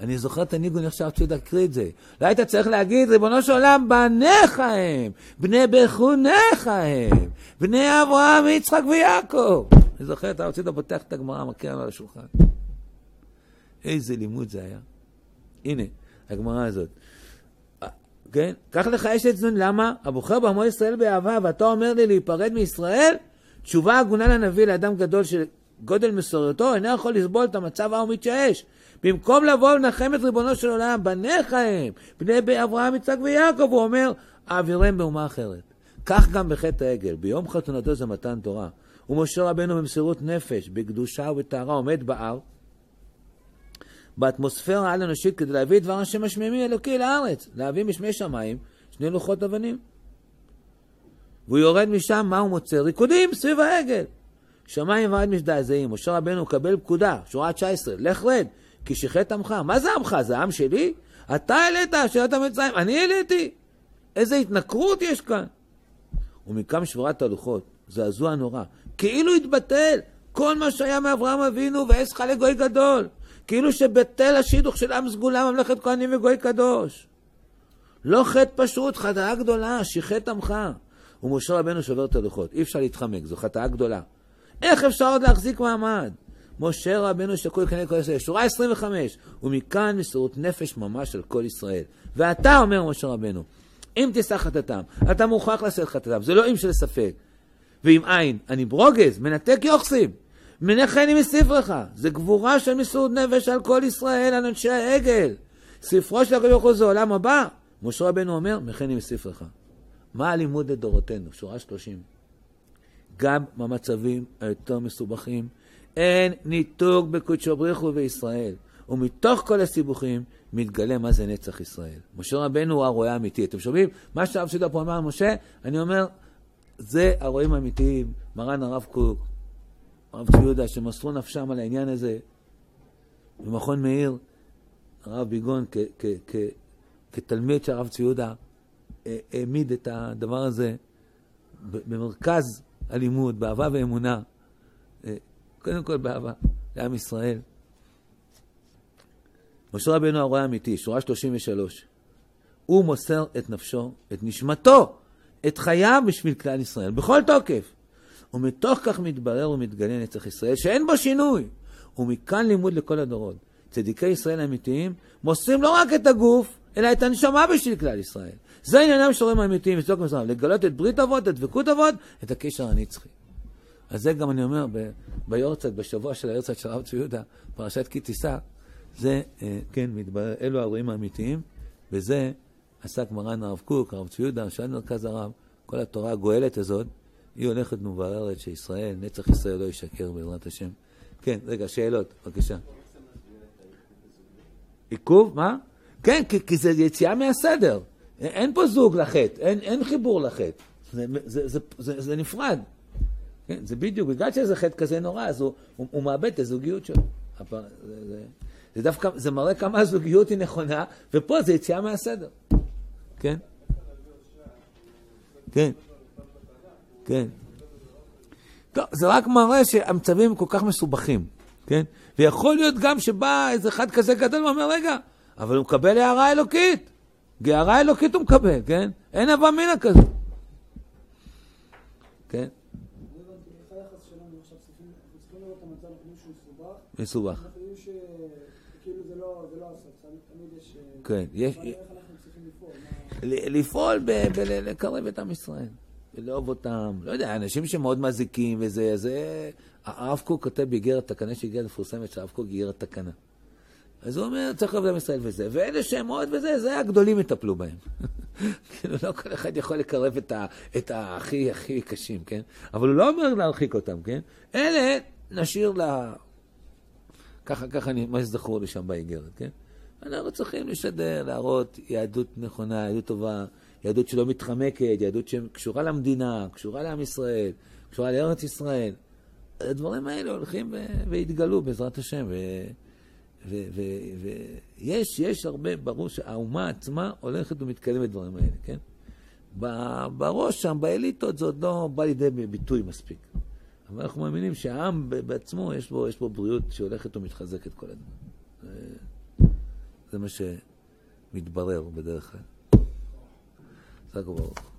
אני זוכר את הניגון, שהרב ציודה הקריא את זה. לא היית צריך להגיד, ריבונו של עולם, בניך הם, בני בחוניך הם, בני אברהם, יצחק ויעקב. אני זוכר את הרב ציודה פותח את הגמרא, מכיר על השולחן. איזה לימוד זה היה. הנה, הגמרא הזאת. כן? קח לך אשת זון, למה? הבוחר בעמו ישראל באהבה, ואתה אומר לי להיפרד מישראל? תשובה הגונה לנביא לאדם גדול של גודל מסוריותו, אינו יכול לסבול את המצב ההוא מתייאש. במקום לבוא ולנחם את ריבונו של עולם, בניך הם, בני אברהם, יצחק ויעקב, הוא אומר, אעבירם באומה אחרת. כך גם בחטא העגל, ביום חתונתו זה מתן תורה. ומשה רבנו במסירות נפש, בקדושה ובטהרה עומד בהר, באטמוספירה העל-אנושית כדי להביא את דבר השם השמימי אלוקי לארץ, להביא משמי שמיים שני לוחות אבנים. והוא יורד משם, מה הוא מוצא? ריקודים סביב העגל. שמיים וארץ מזדעזעים. משה רבנו מקבל פקודה, שורה 19, לך רד, כי שיחת עמך. מה זה עמך? זה עם שלי? אתה העלית, שאלת המצרים, אני העליתי. איזה התנכרות יש כאן. ומכאן שברת הלוחות, זעזוע נורא. כאילו התבטל כל מה שהיה מאברהם אבינו ואסך לגוי גדול. כאילו שבטל השידוך של עם סגולה, ממלכת כהנים וגוי קדוש. לא חטא פשוט, חטאה גדולה, שיחת עמך. ומשה רבנו שובר את הלוחות, אי אפשר להתחמק, זו חטאה גדולה. איך אפשר עוד להחזיק מעמד? משה רבנו שקול כנגד כל ישראל, שורה 25, ומכאן מסירות נפש ממש על כל ישראל. ואתה, אומר משה רבנו, אם תישא חטאתם, אתה מוכרח לשאת חטאתם, זה לא אם של ספק. ועם עין, אני ברוגז, מנתק יוחסים. מסיף לך. זה גבורה של מסעוד נפש על כל ישראל, על אנשי העגל. ספרו של הקדוש ברוך הוא זה עולם הבא. משה רבנו אומר, מכני מסיף לך. מה הלימוד לדורותינו? שורה שלושים. גם במצבים היותר מסובכים, אין ניתוק בקודשו בריחו וישראל. ומתוך כל הסיבוכים מתגלה מה זה נצח ישראל. משה רבנו הוא הרועה האמיתי. אתם שומעים? מה שהרב שידה פה אמר על משה, אני אומר, זה הרועים האמיתיים, מרן הרב קוק, הרב יהודה, שמסרו נפשם על העניין הזה. במכון מאיר, הרב ביגון, כתלמיד של הרב צבי העמיד את הדבר הזה במרכז הלימוד, באהבה ואמונה. קודם כל באהבה לעם ישראל. משה רבנו הרועה האמיתי, שורה 33. הוא מוסר את נפשו, את נשמתו, את חייו בשביל כלל ישראל, בכל תוקף. ומתוך כך מתברר ומתגלה נצח ישראל, שאין בו שינוי. ומכאן לימוד לכל הדורות. צדיקי ישראל האמיתיים מוסרים לא רק את הגוף, אלא את הנשמה בשביל כלל ישראל. זה עניינם של הורים האמיתיים, לגלות את ברית אבות, את דבקות אבות, את הקשר הנצחי. אז זה גם אני אומר ביורצת, בשבוע של היורצת של הרב צבי יהודה, פרשת כי תישא, זה, אה, כן, מתברר, אלו האירועים האמיתיים, וזה עסק מרן הרב קוק, הרב צבי יהודה, שעד מרכז הרב, כל התורה הגואלת הזאת, היא הולכת ומבררת שישראל, נצח ישראל לא ישקר בעזרת השם. כן, רגע, שאלות, בבקשה. עיכוב? מה? כן, כי, כי זה יציאה מהסדר. אין פה זוג לחטא, אין, אין חיבור לחטא. זה, זה, זה, זה, זה נפרד. כן, זה בדיוק, בגלל שזה חטא כזה נורא, אז הוא, הוא, הוא מאבד את הזוגיות שלו. זה, זה, זה דווקא, זה מראה כמה הזוגיות היא נכונה, ופה זה יציאה מהסדר. כן? כן. כן. טוב, זה רק מראה שהמצבים כל כך מסובכים, כן? ויכול להיות גם שבא איזה אחד כזה גדול ואומר, רגע, אבל הוא מקבל הערה אלוקית. הערה אלוקית הוא מקבל, כן? אין אבא מינה כזה. כן? מסובך. כן, יש... לפעול לקרב את עם ישראל, ולאהוב אותם. לא יודע, אנשים שמאוד מזיקים וזה, זה... הרב קוק כותב באיגרת תקנה שהגיעה מפורסמת, שהרב קוק איגרת תקנה. אז הוא אומר, צריך את עם ישראל וזה. ואלה שהם מאוד וזה, זה הגדולים יטפלו בהם. כאילו, לא כל אחד יכול לקרב את, ה, את הכי הכי קשים, כן? אבל הוא לא אומר להרחיק אותם, כן? אלה נשאיר ל... ככה, ככה אני, מה שזכור לי שם באיגרת, כן? אנחנו צריכים לשדר, להראות יהדות נכונה, יהדות טובה, יהדות שלא מתחמקת, יהדות שקשורה למדינה, קשורה לעם ישראל, קשורה לארץ ישראל. הדברים האלה הולכים והתגלו בעזרת השם. ויש, יש הרבה, ברור שהאומה עצמה הולכת ומתקדמת בדברים האלה, כן? בראש שם, באליטות, זה עוד לא בא לידי ביטוי מספיק. אבל אנחנו מאמינים שהעם בעצמו, יש בו, יש בו בריאות שהולכת ומתחזקת כל הזמן. זה מה שמתברר בדרך כלל. חזק וברוך.